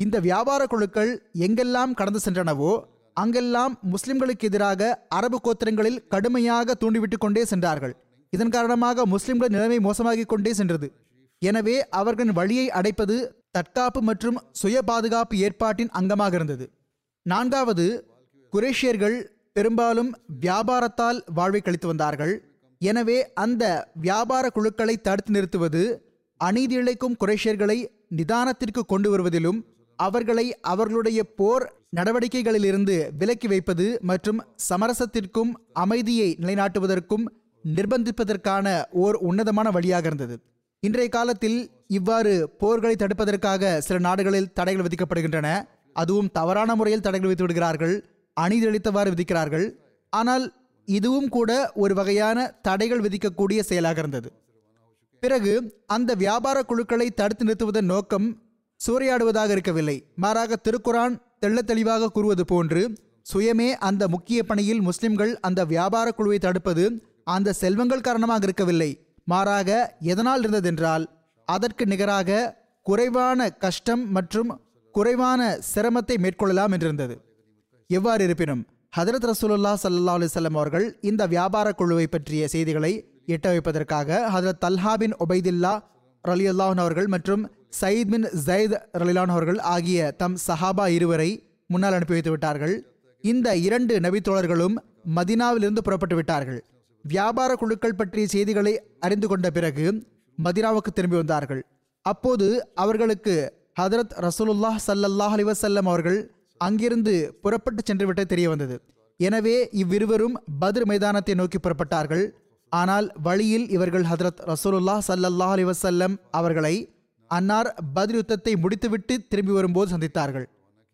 இந்த வியாபார குழுக்கள் எங்கெல்லாம் கடந்து சென்றனவோ அங்கெல்லாம் முஸ்லிம்களுக்கு எதிராக அரபு கோத்திரங்களில் கடுமையாக தூண்டிவிட்டு கொண்டே சென்றார்கள். இதன் காரணமாக முஸ்லிம்கள் நிலைமை மோசமாகிக் கொண்டே சென்றது. எனவே அவர்களின் வழியை அடைப்பது தற்காப்பு மற்றும் சுய பாதுகாப்பு ஏற்பாட்டின் அங்கமாக இருந்தது. நான்காவது குரேஷியர்கள் பெரும்பாலும் வியாபாரத்தால் வாழ்வை கழித்து வந்தார்கள். எனவே அந்த வியாபார குழுக்களை தடுத்து நிறுத்துவது அநீதி இழைக்கும் குரேஷியர்களை நிதானத்திற்கு கொண்டு வருவதிலும் அவர்களை அவர்களுடைய போர் நடவடிக்கைகளிலிருந்து விலக்கி வைப்பது மற்றும் சமரசத்திற்கும் அமைதியை நிலைநாட்டுவதற்கும் நிர்பந்திப்பதற்கான ஓர் உன்னதமான வழியாக இருந்தது. இன்றைய காலத்தில் இவ்வாறு போர்களை தடுப்பதற்காக சில நாடுகளில் தடைகள் விதிக்கப்படுகின்றன. அதுவும் தவறான முறையில் தடைகள் விதித்து விடுகிறார்கள். அநீதி விதிக்கிறார்கள். ஆனால் இதுவும் கூட ஒரு வகையான தடைகள் விதிக்கக்கூடிய செயலாக இருந்தது. பிறகு அந்த வியாபார குழுக்களை தடுத்து நிறுத்துவதன் நோக்கம் சூறையாடுவதாக இருக்கவில்லை. மாறாக திருக்குரான் தெள்ளத் தெளிவாக கூறுவது போன்று சுயமே அந்த முக்கிய பணியில் முஸ்லிம்கள் அந்த வியாபார குழுவை தடுப்பது அந்த செல்வங்கள் காரணமாக இருக்கவில்லை. மாறாக எதனால் இருந்ததென்றால் அதற்கு நிகராக குறைவான கஷ்டம் மற்றும் குறைவான சிரமத்தை மேற்கொள்ளலாம் என்றிருந்தது. எவ்வாறு இருப்பினும் ஹதரத் ரசூலுல்லா சல்லா அலிசல்லம் அவர்கள் இந்த வியாபார குழுவை பற்றிய செய்திகளை எட்ட வைப்பதற்காக ஹதரத் தல்ஹா பின் ஒபைதில்லா ரலியுல்லாஹன் அவர்கள் மற்றும் சயீத் பின் ஜயத் ரலிலான் அவர்கள் ஆகிய தம் சஹாபா இருவரை முன்னால் அனுப்பி வைத்து விட்டார்கள். இந்த இரண்டு நபித்தோழர்களும் மதினாவிலிருந்து புறப்பட்டு விட்டார்கள். வியாபார குழுக்கள் பற்றிய செய்திகளை அறிந்து கொண்ட பிறகு மதினாவுக்கு திரும்பி வந்தார்கள். அப்போது அவர்களுக்கு ஹதரத் ரசூலுல்லாஹ் சல்லல்லாஹ் அலிவசல்லம் அவர்கள் அங்கிருந்து புறப்பட்டு சென்று விட்டு தெரிய வந்தது. எனவே இவ்விருவரும் பத்ர் மைதானத்தை நோக்கி புறப்பட்டார்கள். ஆனால் வழியில் இவர்கள் ஹதரத் ரசூலுல்லாஹ் சல்லல்லாஹ் அலிவசல்லம் அவர்களை அன்னார் பதில் யுத்தத்தை முடித்துவிட்டு திரும்பி வரும்போது சந்தித்தார்கள்.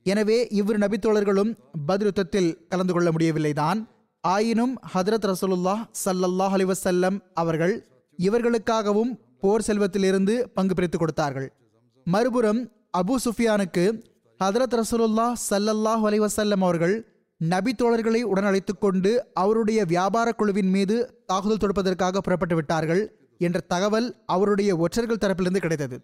எனவே இவ்விரு நபித்தோழர்களும் பதில் யுத்தத்தில் கலந்து கொள்ள முடியவில்லைதான். ஆயினும் ஹதரத் ரசூலுல்லாஹ் சல்லல்லாஹ் அலிவசல்லம் அவர்கள் இவர்களுக்காகவும் போர் செல்வத்திலிருந்து பங்கு பிரித்து கொடுத்தார்கள். மறுபுறம் அபு சுஃபியானுக்கு ஹதரத் ரசூலுல்லா சல்லல்லாஹ் அலைவசல்லம் அவர்கள் நபி தோழர்களை உடனழைத்துக் கொண்டு அவருடைய வியாபார குழுவின் மீது தாக்குதல் தொடுப்பதற்காக புறப்பட்டு விட்டார்கள் என்ற தகவல் அவருடைய ஒற்றர்கள் தரப்பிலிருந்து கிடைத்தது.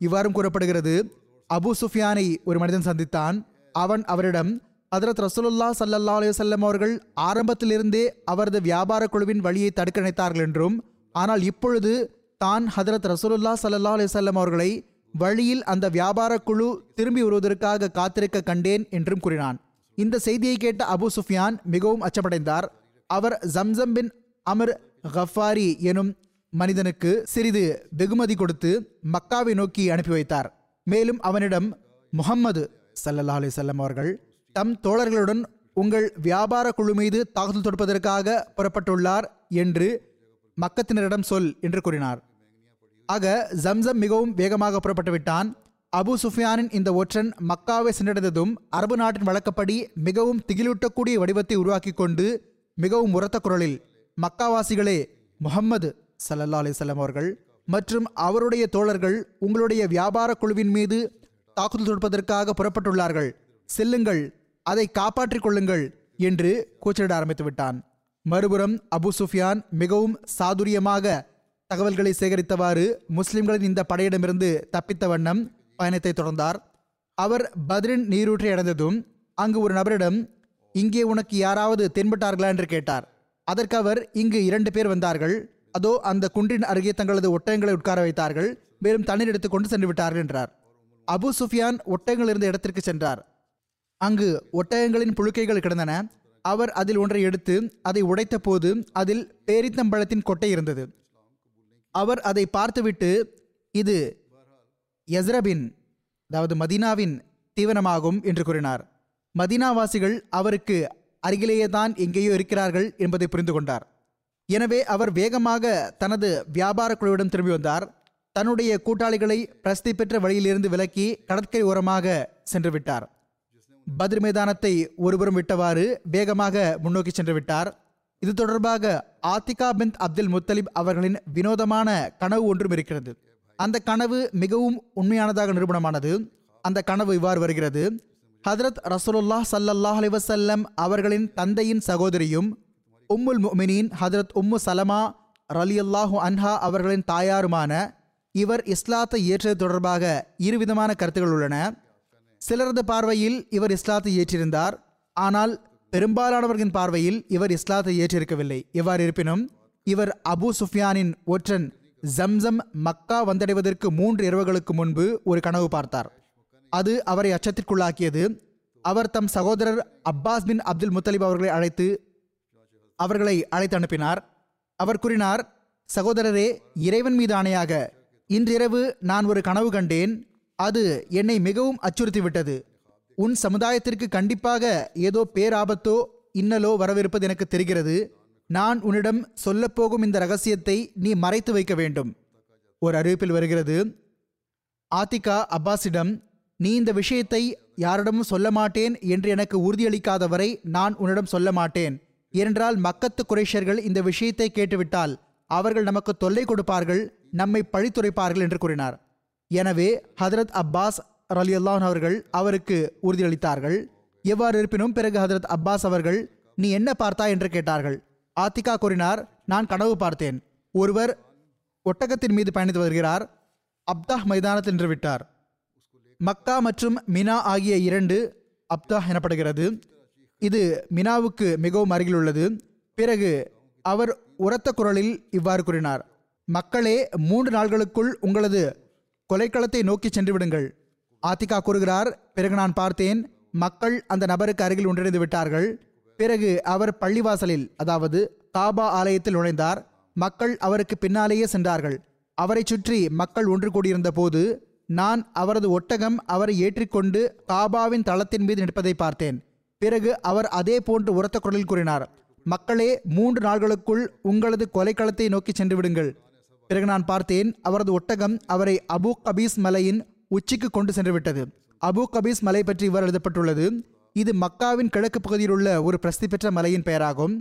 இவ்வாறும் கூறப்படுகிறது அபு சுஃபியானை ஒரு மனிதன் சந்தித்தான். அவன் அவரிடம் ஹதரத் ரசூலுல்லா சல்லல்லா அலுவலம் அவர்கள் ஆரம்பத்திலிருந்தே அவரது வியாபார குழுவின் வழியை தடுக்க நினைத்தார்கள் என்றும் ஆனால் இப்பொழுது தான் ஹதரத் ரசூலுல்லா சல்லல்லா அலுவலம் அவர்களை வழியில் அந்த வியாபார குழு திரும்பி வருவதற்காக காத்திருக்க கண்டேன் என்றும் கூறினான். இந்த செய்தியை கேட்ட அபு சுஃபியான் மிகவும் அச்சமடைந்தார். அவர் ஜம்சம் பின் அமர் ஹஃபாரி எனும் மனிதனுக்கு சிறிது வெகுமதி கொடுத்து மக்காவை நோக்கி அனுப்பி வைத்தார். மேலும் அவனிடம் முகம்மது சல்லல்லா அலி செல்லம் அவர்கள் தம் தோழர்களுடன் உங்கள் வியாபார குழு மீது தாக்குதல் தொடுப்பதற்காக புறப்பட்டுள்ளார் என்று மக்கத்தினரிடம் சொல் என்று கூறினார். ஆக ஜம்சம் மிகவும் வேகமாக புறப்பட்டு விட்டான் அபு சுஃபியானின் இந்த ஒற்றன் மக்காவை சென்றடைந்ததும் அரபு நாட்டின் வழக்கப்படி மிகவும் திகிலூட்டக்கூடிய வடிவத்தை உருவாக்கி கொண்டு மிகவும் உரத்த குரலில் மக்காவாசிகளே முகம்மது சல்லல்லா அலிசல்லாம் அவர்கள் மற்றும் அவருடைய தோழர்கள் உங்களுடைய வியாபார குழுவின் மீது தாக்குதல் தொடுப்பதற்காக புறப்பட்டுள்ளார்கள். செல்லுங்கள் அதை காப்பாற்றிக் கொள்ளுங்கள் என்று கூச்சலிட ஆரம்பித்து விட்டான். மறுபுறம் அபு சுஃபியான் மிகவும் சாதுரியமாக தகவல்களை சேகரித்தவாறு முஸ்லிம்களின் இந்த படையிடமிருந்து தப்பித்த வண்ணம் பயணத்தை தொடர்ந்தார். அவர் பத்ரின் நீரூற்றை அடைந்ததும் அங்கு ஒரு நபரிடம் இங்கே உனக்கு யாராவது தென்பட்டார்களா? என்று கேட்டார். அதற்கு அவர் இங்கு இரண்டு பேர் வந்தார்கள். அதோ அந்த குன்றின் அருகே தங்களது ஒட்டகங்களை உட்கார வைத்தார்கள். மேலும் தண்ணீர் எடுத்துக்கொண்டு சென்று விட்டார்கள் என்றார். அபு சுஃபியான் ஒட்டகங்கள் இருந்த இடத்திற்கு சென்றார். அங்கு ஒட்டகங்களின் புழுக்கைகள் கிடந்தன. அவர் அதில் ஒன்றை எடுத்து அதை உடைத்த போது அதில் பேரித்தம்பழத்தின் கொட்டை இருந்தது. அவர் அதை பார்த்துவிட்டு இது யஸ்ரபின் அதாவது மதீனாவின் தீவனமாகும் என்று கூறினார். மதீனாவாசிகள் அவருக்கு அருகிலேயே தான் எங்கேயோ இருக்கிறார்கள் என்பதை புரிந்து கொண்டார். எனவே அவர் வேகமாக தனது வியாபார குழுவிடம் திரும்பி வந்தார். தன்னுடைய கூட்டாளிகளை பிரசித்தி பெற்ற வழியிலிருந்து விலக்கி கடற்கரை ஓரமாக சென்று விட்டார். பத்ர் மைதானத்தை ஒருபுறம் விட்டவாறு வேகமாக முன்னோக்கி சென்று விட்டார். இது தொடர்பாக ஆத்திகா பிந்த் அப்துல் முத்தலிப் அவர்களின் வினோதமான கனவு ஒன்றும் இருக்கிறது. அந்த கனவு மிகவும் உண்மையானதாக நிரூபணமானது. அந்த கனவு இவ்வாறு வருகிறது. ஹதரத் ரசூலுல்லாஹ் சல்லல்லாஹ் அலிவசல்லம் அவர்களின் தந்தையின் சகோதரியும் உம்முல் முமினின் ஹதரத் உம்மு சலமா ரலியல்லாஹு அன்ஹா அவர்களின் தாயாருமான இவர் இஸ்லாத்தை ஏற்றது தொடர்பாக இருவிதமான கருத்துகள் உள்ளன. சிலரது பார்வையில் இவர் இஸ்லாத்தை ஏற்றிருந்தார். ஆனால் பெரும்பாலானவர்களின் பார்வையில் இவர் இஸ்லாத்தை ஏற்றிருக்கவில்லை. இவ்வாறு இருப்பினும் இவர் அபு சுஃபியானின் ஒற்றன் ஜம்சம் மக்கா வந்தடைவதற்கு மூன்று இரவுகளுக்கு முன்பு ஒரு கனவு பார்த்தார். அது அவரை அச்சத்திற்குள்ளாக்கியது. அவர் தம் சகோதரர் அப்பாஸ் பின் அப்துல் முத்தலிப் அவர்களை அழைத்து அவர்களை அழைத்து அனுப்பினார். அவர் கூறினார் சகோதரரே இறைவன் மீது ஆணையாக இன்றிரவு நான் ஒரு கனவு கண்டேன். அது என்னை மிகவும் அச்சுறுத்திவிட்டது உன் சமுதாயத்திற்கு கண்டிப்பாக ஏதோ பேராபத்தோ இன்னலோ வரவிருப்பது எனக்கு தெரிகிறது. நான் உன்னிடம் சொல்லப்போகும் இந்த ரகசியத்தை நீ மறைத்து வைக்க வேண்டும். ஒரு அறிவிப்பில் வருகிறது ஆத்திகா அப்பாஸிடம் நீ இந்த விஷயத்தை யாரிடமும் சொல்ல மாட்டேன் என்று எனக்கு உறுதியளிக்காதவரை நான் உன்னிடம் சொல்ல மாட்டேன். ஏனென்றால் மக்கத்து குறைஷர்கள் இந்த விஷயத்தை கேட்டுவிட்டால் அவர்கள் நமக்கு தொல்லை கொடுப்பார்கள் நம்மை பழித்துரைப்பார்கள் என்று கூறினார். எனவே ஹதரத் அப்பாஸ் ரலியல்லான் அவர்கள் அவருக்கு உறுதியளித்தார்கள். எவ்வாறு இருப்பினும் பிறகு ஹதரத் அப்பாஸ் அவர்கள் நீ என்ன பார்த்தா? என்று கேட்டார்கள். ஆத்திகா கூறினார் நான் கனவு பார்த்தேன். ஒருவர் ஒட்டகத்தின் மீது பயணித்து வருகிறார். அப்தாஹ் மைதானத்தில் நின்று விட்டார். மக்கா மற்றும் மினா ஆகிய இரண்டு அப்தாஹ் எனப்படுகிறது. இது மினாவுக்கு மிகவும் அருகில் உள்ளது. பிறகு அவர் உரத்த குரலில் இவ்வாறு கூறினார் மக்களே மூன்று நாள்களுக்குள் உங்களது கொலைக்களத்தை நோக்கி சென்று விடுங்கள். ஆத்திகா கூறுகிறார் பிறகு நான் பார்த்தேன் மக்கள் அந்த நபருக்கு அருகில் ஒன்றிணைந்து விட்டார்கள். பிறகு அவர் பள்ளிவாசலில் அதாவது காபா ஆலயத்தில் நுழைந்தார். மக்கள் அவருக்கு பின்னாலேயே சென்றார்கள். அவரை சுற்றி மக்கள் ஒன்று கூடியிருந்த போது நான் அவரது ஒட்டகம் அவரை ஏற்றிக்கொண்டு காபாவின் தளத்தின் மீது நிற்பதை பார்த்தேன். பிறகு அவர் அதே போன்று உரத்த குரலில் கூறினார் மக்களே மூன்று நாள்களுக்குள் உங்களது கொலைக்களத்தை நோக்கி சென்று விடுங்கள். பிறகு நான் பார்த்தேன் அவரது ஒட்டகம் அவரை அபு கபீஸ் மலையின் உச்சிக்கு கொண்டு சென்று விட்டது. அபு கபீஸ் மலை பற்றி இவ்வாறு எழுதப்பட்டுள்ளது இது மக்காவின் கிழக்கு பகுதியில் உள்ள ஒரு பிரசித்தி பெற்ற மலையின் பெயராகும்.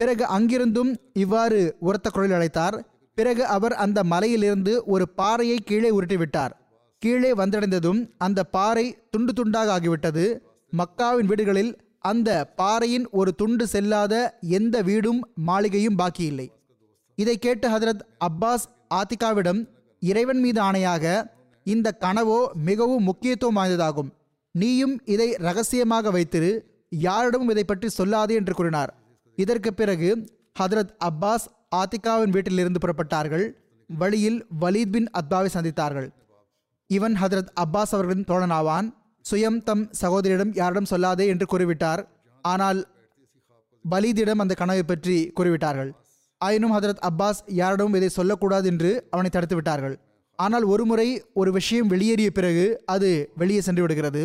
பிறகு அங்கிருந்தும் இவ்வாறு உரத்த குரலில் அழைத்தார். பிறகு அவர் அந்த மலையிலிருந்து ஒரு பாறையை கீழே உருட்டி விட்டார் கீழே வந்தடைந்ததும் அந்த பாறை துண்டு துண்டாக ஆகிவிட்டது. மக்காவின் வீடுகளில் அந்த பாறையின் ஒரு துண்டு செல்லாத எந்த வீடும் மாளிகையும் பாக்கி இல்லை இதை கேட்டு ஹதரத் அப்பாஸ் ஆத்திகாவிடம் இறைவன் மீது ஆணையாக இந்த கனவோ மிகவும் முக்கியத்துவம் வாய்ந்ததாகும். நீயும் இதை ரகசியமாக வைத்திரு யாரிடமும் இதை பற்றி சொல்லாதே என்று கூறினார். இதற்கு பிறகு ஹதரத் அப்பாஸ் ஆத்திகாவின் வீட்டிலிருந்து புறப்பட்டார்கள். வழியில் வலீத் பின் அத்பாவை சந்தித்தார்கள். இவன் ஹதரத் அப்பாஸ் அவர்களின் தோழனாவான். சுயம் தம் சகோதரியிடம் யாரிடம் சொல்லாதே என்று கூறிவிட்டார். ஆனால் பலீதிடம் அந்த கனவை பற்றி கூறிவிட்டார்கள். ஆயினும் ஹதரத் அப்பாஸ் யாரிடமும் இதை சொல்லக்கூடாது என்று அவனை தடுத்து விட்டார்கள். ஆனால் ஒருமுறை ஒரு விஷயம் வெளியேறிய பிறகு அது வெளியே சென்று விடுகிறது.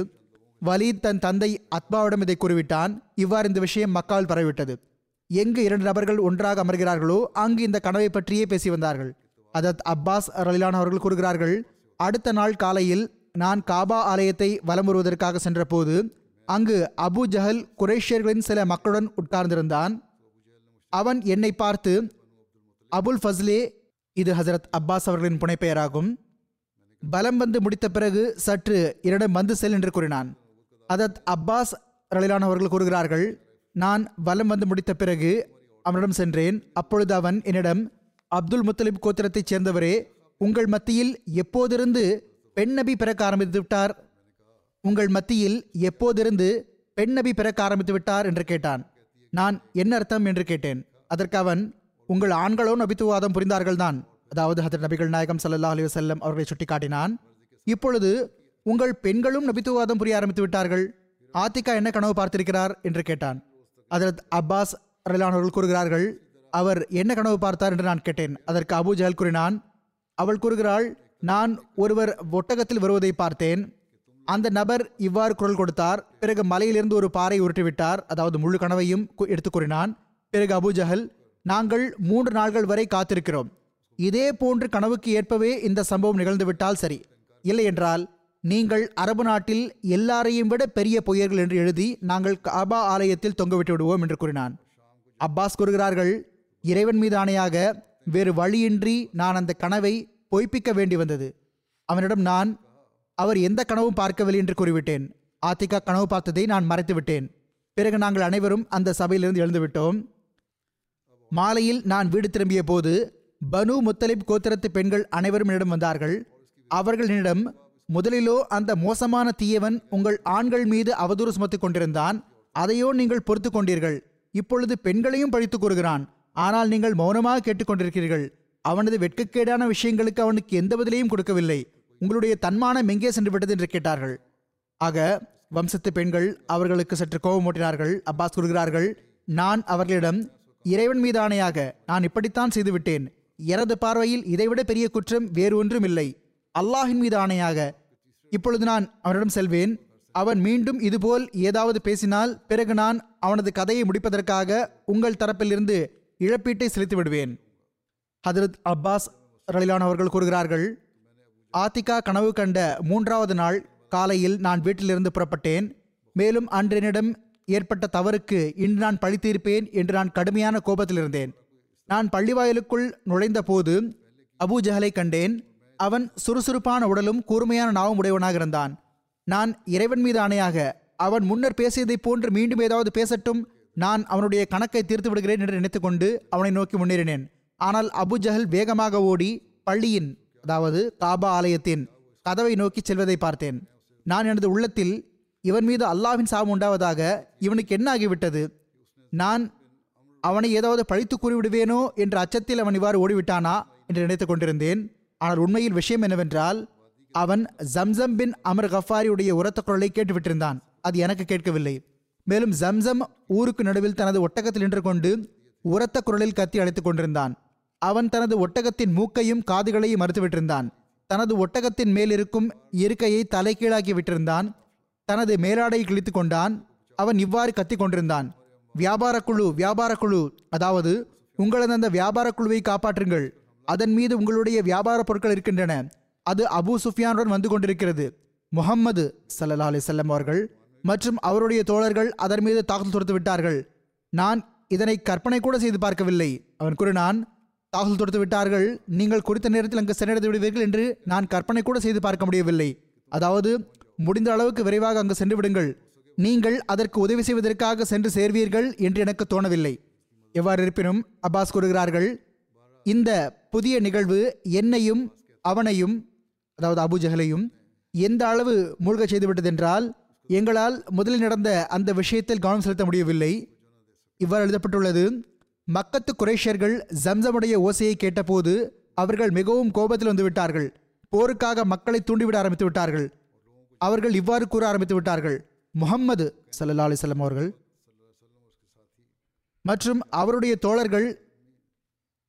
வலீத் தன் தந்தை அத்மாவிடம் இதை கூறிவிட்டான். இவ்வாறு இந்த விஷயம் மக்காவில் பரவிவிட்டது. எங்கு இரண்டு நபர்கள் ஒன்றாக அமர்கிறார்களோ அங்கு இந்த கனவை பற்றியே பேசி வந்தார்கள். அதத் அப்பாஸ் ரலிலான் அவர்கள் கூறுகிறார்கள் அடுத்த நாள் காலையில் நான் காபா ஆலயத்தை வலம் வருவதற்காக சென்றபோது அங்கு அபு ஜஹல் குரேஷியர்களின் சில மக்களுடன் உட்கார்ந்திருந்தான். அவன் என்னை பார்த்து அபுல் ஃபஸ்லே இது ஹசரத் அப்பாஸ் அவர்களின் புனைப்பெயராகும். பலம் வந்து முடித்த பிறகு சற்று என்னிடம் வந்து செல் என்று கூறினான். அதத் அப்பாஸ் ரலிலானவர்கள் கூறுகிறார்கள் நான் வலம் வந்து முடித்த பிறகு அவனிடம் சென்றேன். அப்பொழுது அவன் என்னிடம் அப்துல் முத்தலிப் கோத்திரத்தைச் சேர்ந்தவரே உங்கள் மத்தியில் எப்போதிருந்து பெண் நபி பிறக்க ஆரம்பித்து விட்டார்? உங்கள் மத்தியில் எப்போதிருந்து பெண் நபி பிறக்க ஆரம்பித்து விட்டார்? என்று கேட்டான். நான் என்ன அர்த்தம்? என்று கேட்டேன். அதற்கு அவன் உங்கள் ஆண்களோ நபித்துவாதம் புரிந்தார்கள்தான். அதாவது ஹதர் நபிகள் நாயகம் சல்லா அலி வஸல்லம் அவர்களை சுட்டிக்காட்டினான். இப்பொழுது உங்கள் பெண்களும் நபித்துவாதம் புரிய ஆரம்பித்து விட்டார்கள். ஆத்திகா என்ன கனவு பார்த்திருக்கிறார் என்று கேட்டான். அதரத் அப்பாஸ் ரலானவர்கள் கூறுகிறார்கள் அவர் என்ன கனவு பார்த்தார் என்று நான் கேட்டேன். அதற்கு அபு ஜஹல் கூறினான் அவள் கூறுகிறாள் நான் ஒருவர் ஒட்டகத்தில் வருவதை பார்த்தேன். அந்த நபர் இவ்வாறு குரல் கொடுத்தார். பிறகு மலையிலிருந்து ஒரு பாறை உருட்டிவிட்டார். அதாவது முழு கனவையும் எடுத்து எடுத்துக் கூறினான். பிறகு அபு ஜஹல் நாங்கள் மூன்று நாள்கள் வரை காத்திருக்கிறோம். இதே போன்று கனவுக்கு ஏற்பவே இந்த சம்பவம் நிகழ்ந்துவிட்டால் சரி. இல்லையென்றால் நீங்கள் அரபு நாட்டில் எல்லாரையும் விட பெரிய பொய்யர்கள் என்று எழுதி நாங்கள் காபா ஆலயத்தில் தொங்கவிட்டு விடுவோம் என்று கூறினான். அப்பாஸ் கூறுகிறார்கள் இறைவன் மீது ஆணையாக வேறு வழியின்றி நான் அந்த கனவை பொய்ப்பிக்க வேண்டி வந்தது. அவனிடம் நான் அவர் எந்த கனவும் பார்க்கவில்லை என்று கூறிவிட்டேன். ஆத்திகா கனவு பார்த்ததை நான் மறைத்து விட்டேன் பிறகு நாங்கள் அனைவரும் அந்த சபையிலிருந்து எழுந்துவிட்டோம். மாலையில் நான் வீடு திரும்பிய போது பனு முத்தலிப் கோத்திரத்து பெண்கள் அனைவரும் என்னிடம் வந்தார்கள். அவர்கள் என்னிடம் முதலிலோ அந்த மோசமான தீயவன் உங்கள் ஆண்கள் மீது அவதூறு சுமத்திக் கொண்டிருந்தான். அதையோ நீங்கள் பொறுத்து கொண்டீர்கள். இப்பொழுது பெண்களையும் பழித்துக் கூறுகிறான். ஆனால் நீங்கள் மௌனமாக கேட்டுக்கொண்டிருக்கிறீர்கள் அவனது வெட்கக்கேடான விஷயங்களுக்கு அவனுக்கு எந்த பதிலையும் கொடுக்கவில்லை. உங்களுடைய தன்மானம் எங்கே சென்று விட்டது என்று கேட்டார்கள். ஆக வம்சத்து பெண்கள் அவர்களுக்கு சற்று கோபமூட்டினார்கள். அப்பாஸ் கூறுகிறார்கள் நான் அவர்களிடம் இறைவன் மீது ஆணையாக நான் இப்படித்தான் செய்துவிட்டேன். எனது பார்வையில் இதைவிட பெரிய குற்றம் வேறு ஒன்றும் இல்லை அல்லாஹின் மீது ஆணையாக இப்பொழுது நான் அவனிடம் செல்வேன். அவன் மீண்டும் இதுபோல் ஏதாவது பேசினால் பிறகு நான் அவனது கதையை முடிப்பதற்காக உங்கள் தரப்பிலிருந்து இழப்பீட்டை செலுத்தி விடுவேன் ஹதரத் அப்பாஸ் ரலிலான் அவர்கள் கூறுகிறார்கள் ஆத்திகா கனவு கண்ட மூன்றாவது நாள் காலையில் நான் வீட்டிலிருந்து புறப்பட்டேன். மேலும் அன்றெனிடம் ஏற்பட்ட தவறுக்கு இன்று நான் பழி தீர்ப்பேன் என்று நான் கடுமையான கோபத்தில் இருந்தேன் நான் பள்ளிவாயலுக்குள் நுழைந்த போது அபூ ஜஹலை கண்டேன். அவன் சுறுசுறுப்பான உடலும் கூர்மையான நாவும் உடையவனாக இருந்தான். நான் இறைவன் மீது ஆணையாக அவன் முன்னர் பேசியதைப் போன்று மீண்டும் ஏதாவது பேசட்டும் நான் அவனுடைய கணக்கை தீர்த்து விடுகிறேன் என்று நினைத்துக்கொண்டு அவனை நோக்கி முன்னேறினேன். ஆனால் அபு ஜஹல் வேகமாக ஓடி பள்ளியின் அதாவது காபா ஆலயத்தின் கதவை நோக்கி செல்வதை பார்த்தேன். நான் எனது உள்ளத்தில் இவன் மீது அல்லாஹ்வின் சாபம் உண்டாவதாக இவனுக்கு என்ன ஆகிவிட்டது நான் அவனை ஏதாவது பழித்து கூறிவிடுவேனோ என்ற அச்சத்தில் அவன் இவ்வாறு ஓடிவிட்டானா என்று நினைத்துக் கொண்டிருந்தேன். ஆனால் உண்மையில் விஷயம் என்னவென்றால் அவன் ஜம்சம் பின் அமர் கஃபாரியுடைய உரத்த குரலை கேட்டுவிட்டிருந்தான். அது எனக்கு கேட்கவில்லை. மேலும் ஜம்சம் ஊருக்கு நடுவில் தனது ஒட்டகத்தில் நின்று கொண்டு உரத்த குரலில் கத்தி அழைத்துக் கொண்டிருந்தான். அவன் தனது ஒட்டகத்தின் மூக்கையும் காதுகளையும் மறுத்துவிட்டிருந்தான். தனது ஒட்டகத்தின் மேல் இருக்கும் இருக்கையை தலைகீழாக்கி விட்டிருந்தான். தனது மேலாடையை கிழித்து கொண்டான். அவன் இவ்வாறு கத்திக் கொண்டிருந்தான். வியாபார குழு வியாபார குழு அதாவது உங்களது அந்த வியாபார குழுவை காப்பாற்றுங்கள். அதன் மீது உங்களுடைய வியாபார பொருட்கள் இருக்கின்றன. அது அபூ சுஃபியானுடன் வந்து கொண்டிருக்கிறது. முஹம்மது சல்லா அலைஹி வஸல்லம் அவர்கள் மற்றும் அவருடைய தோழர்கள் அதன் மீது தாக்குதல் தொடுத்து விட்டார்கள். நான் இதனை கற்பனை கூட செய்து பார்க்கவில்லை. அவன் கூறினான். தாக்குதல் தொடுத்து விட்டார்கள். நீங்கள் குறித்த நேரத்தில் அங்கு சென்றடைந்து விடுவீர்கள் என்று நான் கற்பனை கூட செய்து பார்க்க முடியவில்லை. அதாவது முடிந்த அளவுக்கு விரைவாக அங்கு சென்று விடுங்கள் நீங்கள் அதற்கு உதவி செய்வதற்காக சென்று சேர்வீர்கள் என்று எனக்கு தோணவில்லை. எவ்வாறு இருப்பினும் அப்பாஸ் கூறுகிறார்கள் இந்த புதிய நிகழ்வு என்னையும் அவனையும் அதாவது அபுஜகலையும் எந்த அளவு மூழ்கச் செய்துவிட்டதென்றால் எங்களால் முதலில் நடந்த அந்த விஷயத்தில் கவனம் செலுத்த முடியவில்லை. இவ்வாறு எழுதப்பட்டுள்ளது மக்கத்து குரேஷியர்கள் ஜம்சமுடைய ஓசையை கேட்டபோது அவர்கள் மிகவும் கோபத்தில் வந்துவிட்டார்கள். போருக்காக மக்களை தூண்டிவிட ஆரம்பித்து விட்டார்கள் அவர்கள் இவ்வாறு கூற ஆரம்பித்து விட்டார்கள். முகம்மது சல்லா அலிசல்லம் அவர்கள் மற்றும் அவருடைய தோழர்கள்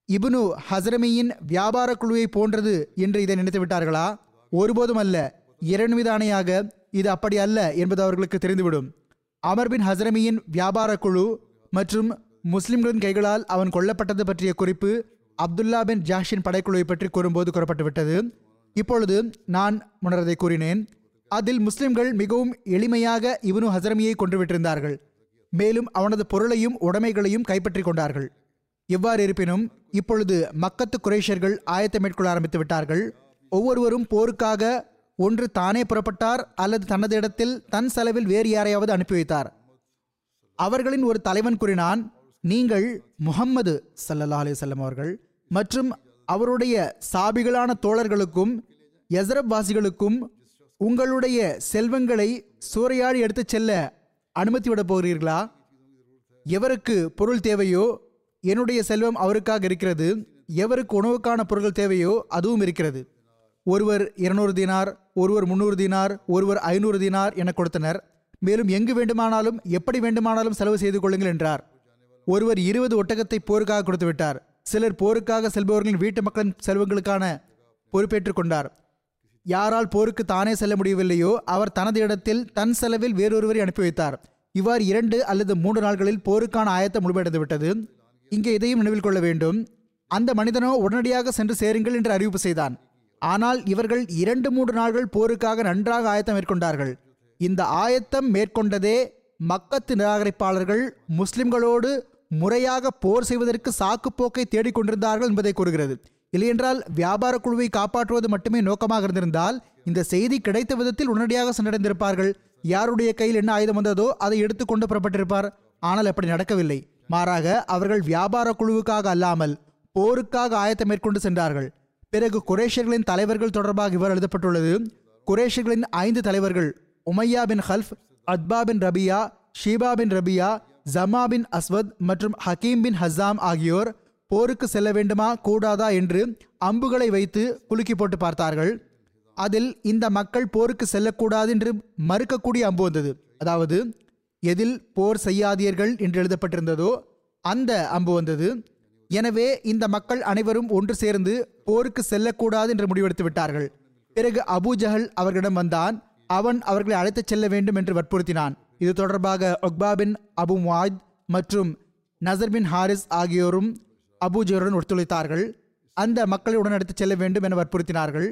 இபுனு ஹசரமியின் வியாபார குழுவை போன்றது என்று இதை நினைத்து விட்டார்களா? ஒருபோதும் அல்ல. இறைவன் இது அப்படி அல்ல என்பது அவர்களுக்கு தெரிந்துவிடும். அமர் பின் ஹசரமியின் வியாபார குழு மற்றும் முஸ்லிம்களின் கைகளால் அவன் கொல்லப்பட்டது பற்றிய குறிப்பு அப்துல்லா பின் ஜாஷின் படைக்குழுவை பற்றி கூறும்போது கூறப்பட்டு விட்டது இப்பொழுது நான் முன்னரதை கூறினேன். அதில் முஸ்லிம்கள் மிகவும் எளிமையாக இவனு ஹசரமியை கொன்றுவிட்டிருந்தார்கள். மேலும் அவனது பொருளையும் உடைமைகளையும் கைப்பற்றிக் கொண்டார்கள். எவ்வாறு இருப்பினும் இப்பொழுது மக்கத்து குரேஷர்கள் ஆயத்தை மேற்கொள்ள ஆரம்பித்து விட்டார்கள். ஒவ்வொருவரும் போருக்காக ஒன்று தானே புறப்பட்டார் அல்லது தனது இடத்தில் தன் செலவில் வேறு யாரையாவது அனுப்பி வைத்தார். அவர்களின் ஒரு தலைவன் கூறினான் நீங்கள் முஹம்மது சல்லல்லா அலிசல்லம் அவர்கள் மற்றும் அவருடைய சாபிகளான தோழர்களுக்கும் எசரப் வாசிகளுக்கும் உங்களுடைய செல்வங்களை சூறையாடி எடுத்துச் செல்ல அனுமதி விட போகிறீர்களா? எவருக்கு பொருள் தேவையோ என்னுடைய செல்வம் அவருக்காக இருக்கிறது. எவருக்கு உணவுக்கான பொருட்கள் தேவையோ அதுவும் இருக்கிறது. ஒருவர் இருநூறு தினார் ஒருவர் முந்நூறு தினார் ஒருவர் ஐநூறு தினார் என கொடுத்தனர். மேலும் எங்கு வேண்டுமானாலும் எப்படி வேண்டுமானாலும் செலவு செய்து கொள்ளுங்கள் என்றார். ஒருவர் இருபது ஒட்டகத்தை போருக்காக கொடுத்து விட்டார் சிலர் போருக்காக செல்பவர்களின் வீட்டு மக்களின் செல்வங்களுக்கான பொறுப்பேற்றுக் கொண்டார். யாரால் போருக்கு தானே செல்ல முடியவில்லையோ அவர் தனது இடத்தில் தன் செலவில் வேறொருவரை அனுப்பி வைத்தார். இவ்வாறு இரண்டு அல்லது மூன்று நாட்களில் போருக்கான ஆயத்தம் முழுமையடைந்து விட்டது. இங்கே இதையும் நினைவில் கொள்ள வேண்டும். அந்த மனிதனோ உடனடியாக சென்று சேருங்கள் என்று அறிவிப்பு செய்தான். ஆனால் இவர்கள் இரண்டு மூன்று நாட்கள் போருக்காக நன்றாக ஆயத்தம் மேற்கொண்டார்கள். இந்த ஆயத்தம் மேற்கொண்டதே மக்கத்து நிராகரிப்பாளர்கள் முஸ்லிம்களோடு முறையாக போர் செய்வதற்கு சாக்குப்போக்கை தேடிக்கொண்டிருந்தார்கள் என்பதை கூறுகிறது. இல்லையென்றால் வியாபார குழுவை காப்பாற்றுவது மட்டுமே நோக்கமாக இருந்திருந்தால் இந்த செய்தி கிடைத்த விதத்தில் உடனடியாக சென்றடைந்திருப்பார்கள். யாருடைய கையில் என்ன ஆயுதம் வந்ததோ அதை எடுத்துக்கொண்டு புறப்பட்டிருப்பார். ஆனால் அப்படி நடக்கவில்லை. மாறாக அவர்கள் வியாபார குழுவுக்காக அல்லாமல் போருக்காக ஆயத்தம் மேற்கொண்டு சென்றார்கள். பிறகு குரேஷர்களின் தலைவர்கள் தொடர்பாக இவர் எழுதப்பட்டுள்ளது. குரேஷர்களின் ஐந்து தலைவர்கள் உமையா பின் ஹல்ஃப் அத்பா பின் ரபியா ஷீபா பின் ரபியா ஜமா பின் அஸ்வத் மற்றும் ஹக்கீம் பின் ஹசாம் ஆகியோர் போருக்கு செல்ல வேண்டுமா? கூடாதா? என்று அம்புகளை வைத்து குலுக்கி போட்டு பார்த்தார்கள். அதில் இந்த மக்கள் போருக்கு செல்லக்கூடாது என்று மறுக்கக்கூடிய அம்பு வந்தது. அதாவது எதில் போர் செய்யாதீர்கள் என்று எழுதப்பட்டிருந்ததோ அந்த அம்பு வந்தது. எனவே இந்த மக்கள் அனைவரும் ஒன்று சேர்ந்து போருக்கு செல்லக்கூடாது என்று முடிவெடுத்து விட்டார்கள். பிறகு அபுஜஹல் அவர்களிடம் வந்தான். அவன் அவர்களை அழைத்துச் செல்ல வேண்டும் என்று வற்புறுத்தினான். இது தொடர்பாக ஒக்பா பின் அபு முவாத் மற்றும் நசர் பின் ஹாரிஸ் ஆகியோரும் அபூஜருடன் ஒத்துழைத்தார்கள். அந்த மக்களை உடன் செல்ல வேண்டும் என வற்புறுத்தினார்கள்.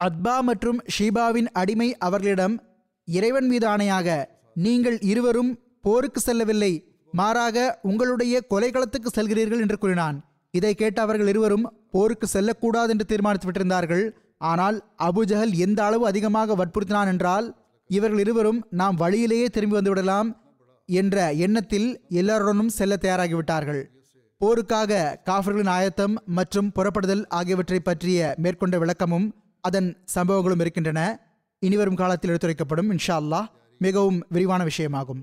அத்பா மற்றும் ஷீபாவின் அடிமை அவர்களிடம் இறைவன் மீது ஆணையாக நீங்கள் இருவரும் போருக்கு செல்லவில்லை மாறாக உங்களுடைய கொலைகளத்துக்கு செல்கிறீர்கள் என்று கூறினான். இதை கேட்ட அவர்கள் இருவரும் போருக்கு செல்லக்கூடாது என்று தீர்மானித்து விட்டிருந்தார்கள் ஆனால் அபுஜஹல் எந்த அளவு அதிகமாக வற்புறுத்தினான் என்றால் இவர்கள் இருவரும் நாம் வழியிலேயே திரும்பி வந்துவிடலாம் என்ற எண்ணத்தில் எல்லாருடனும் செல்ல தயாராகிவிட்டார்கள். போருக்காக காஃபர்களின் ஆயத்தம் மற்றும் புறப்படுதல் ஆகியவற்றை பற்றிய மேற்கொண்ட விளக்கமும் அதன் சம்பவங்களும் இருக்கின்றன. இனிவரும் காலத்தில் எடுத்துரைக்கப்படும் இன்ஷா அல்லாஹ் மிகவும் விரிவான விஷயமாகும்.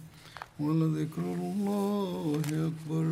ولذكر الله أكبر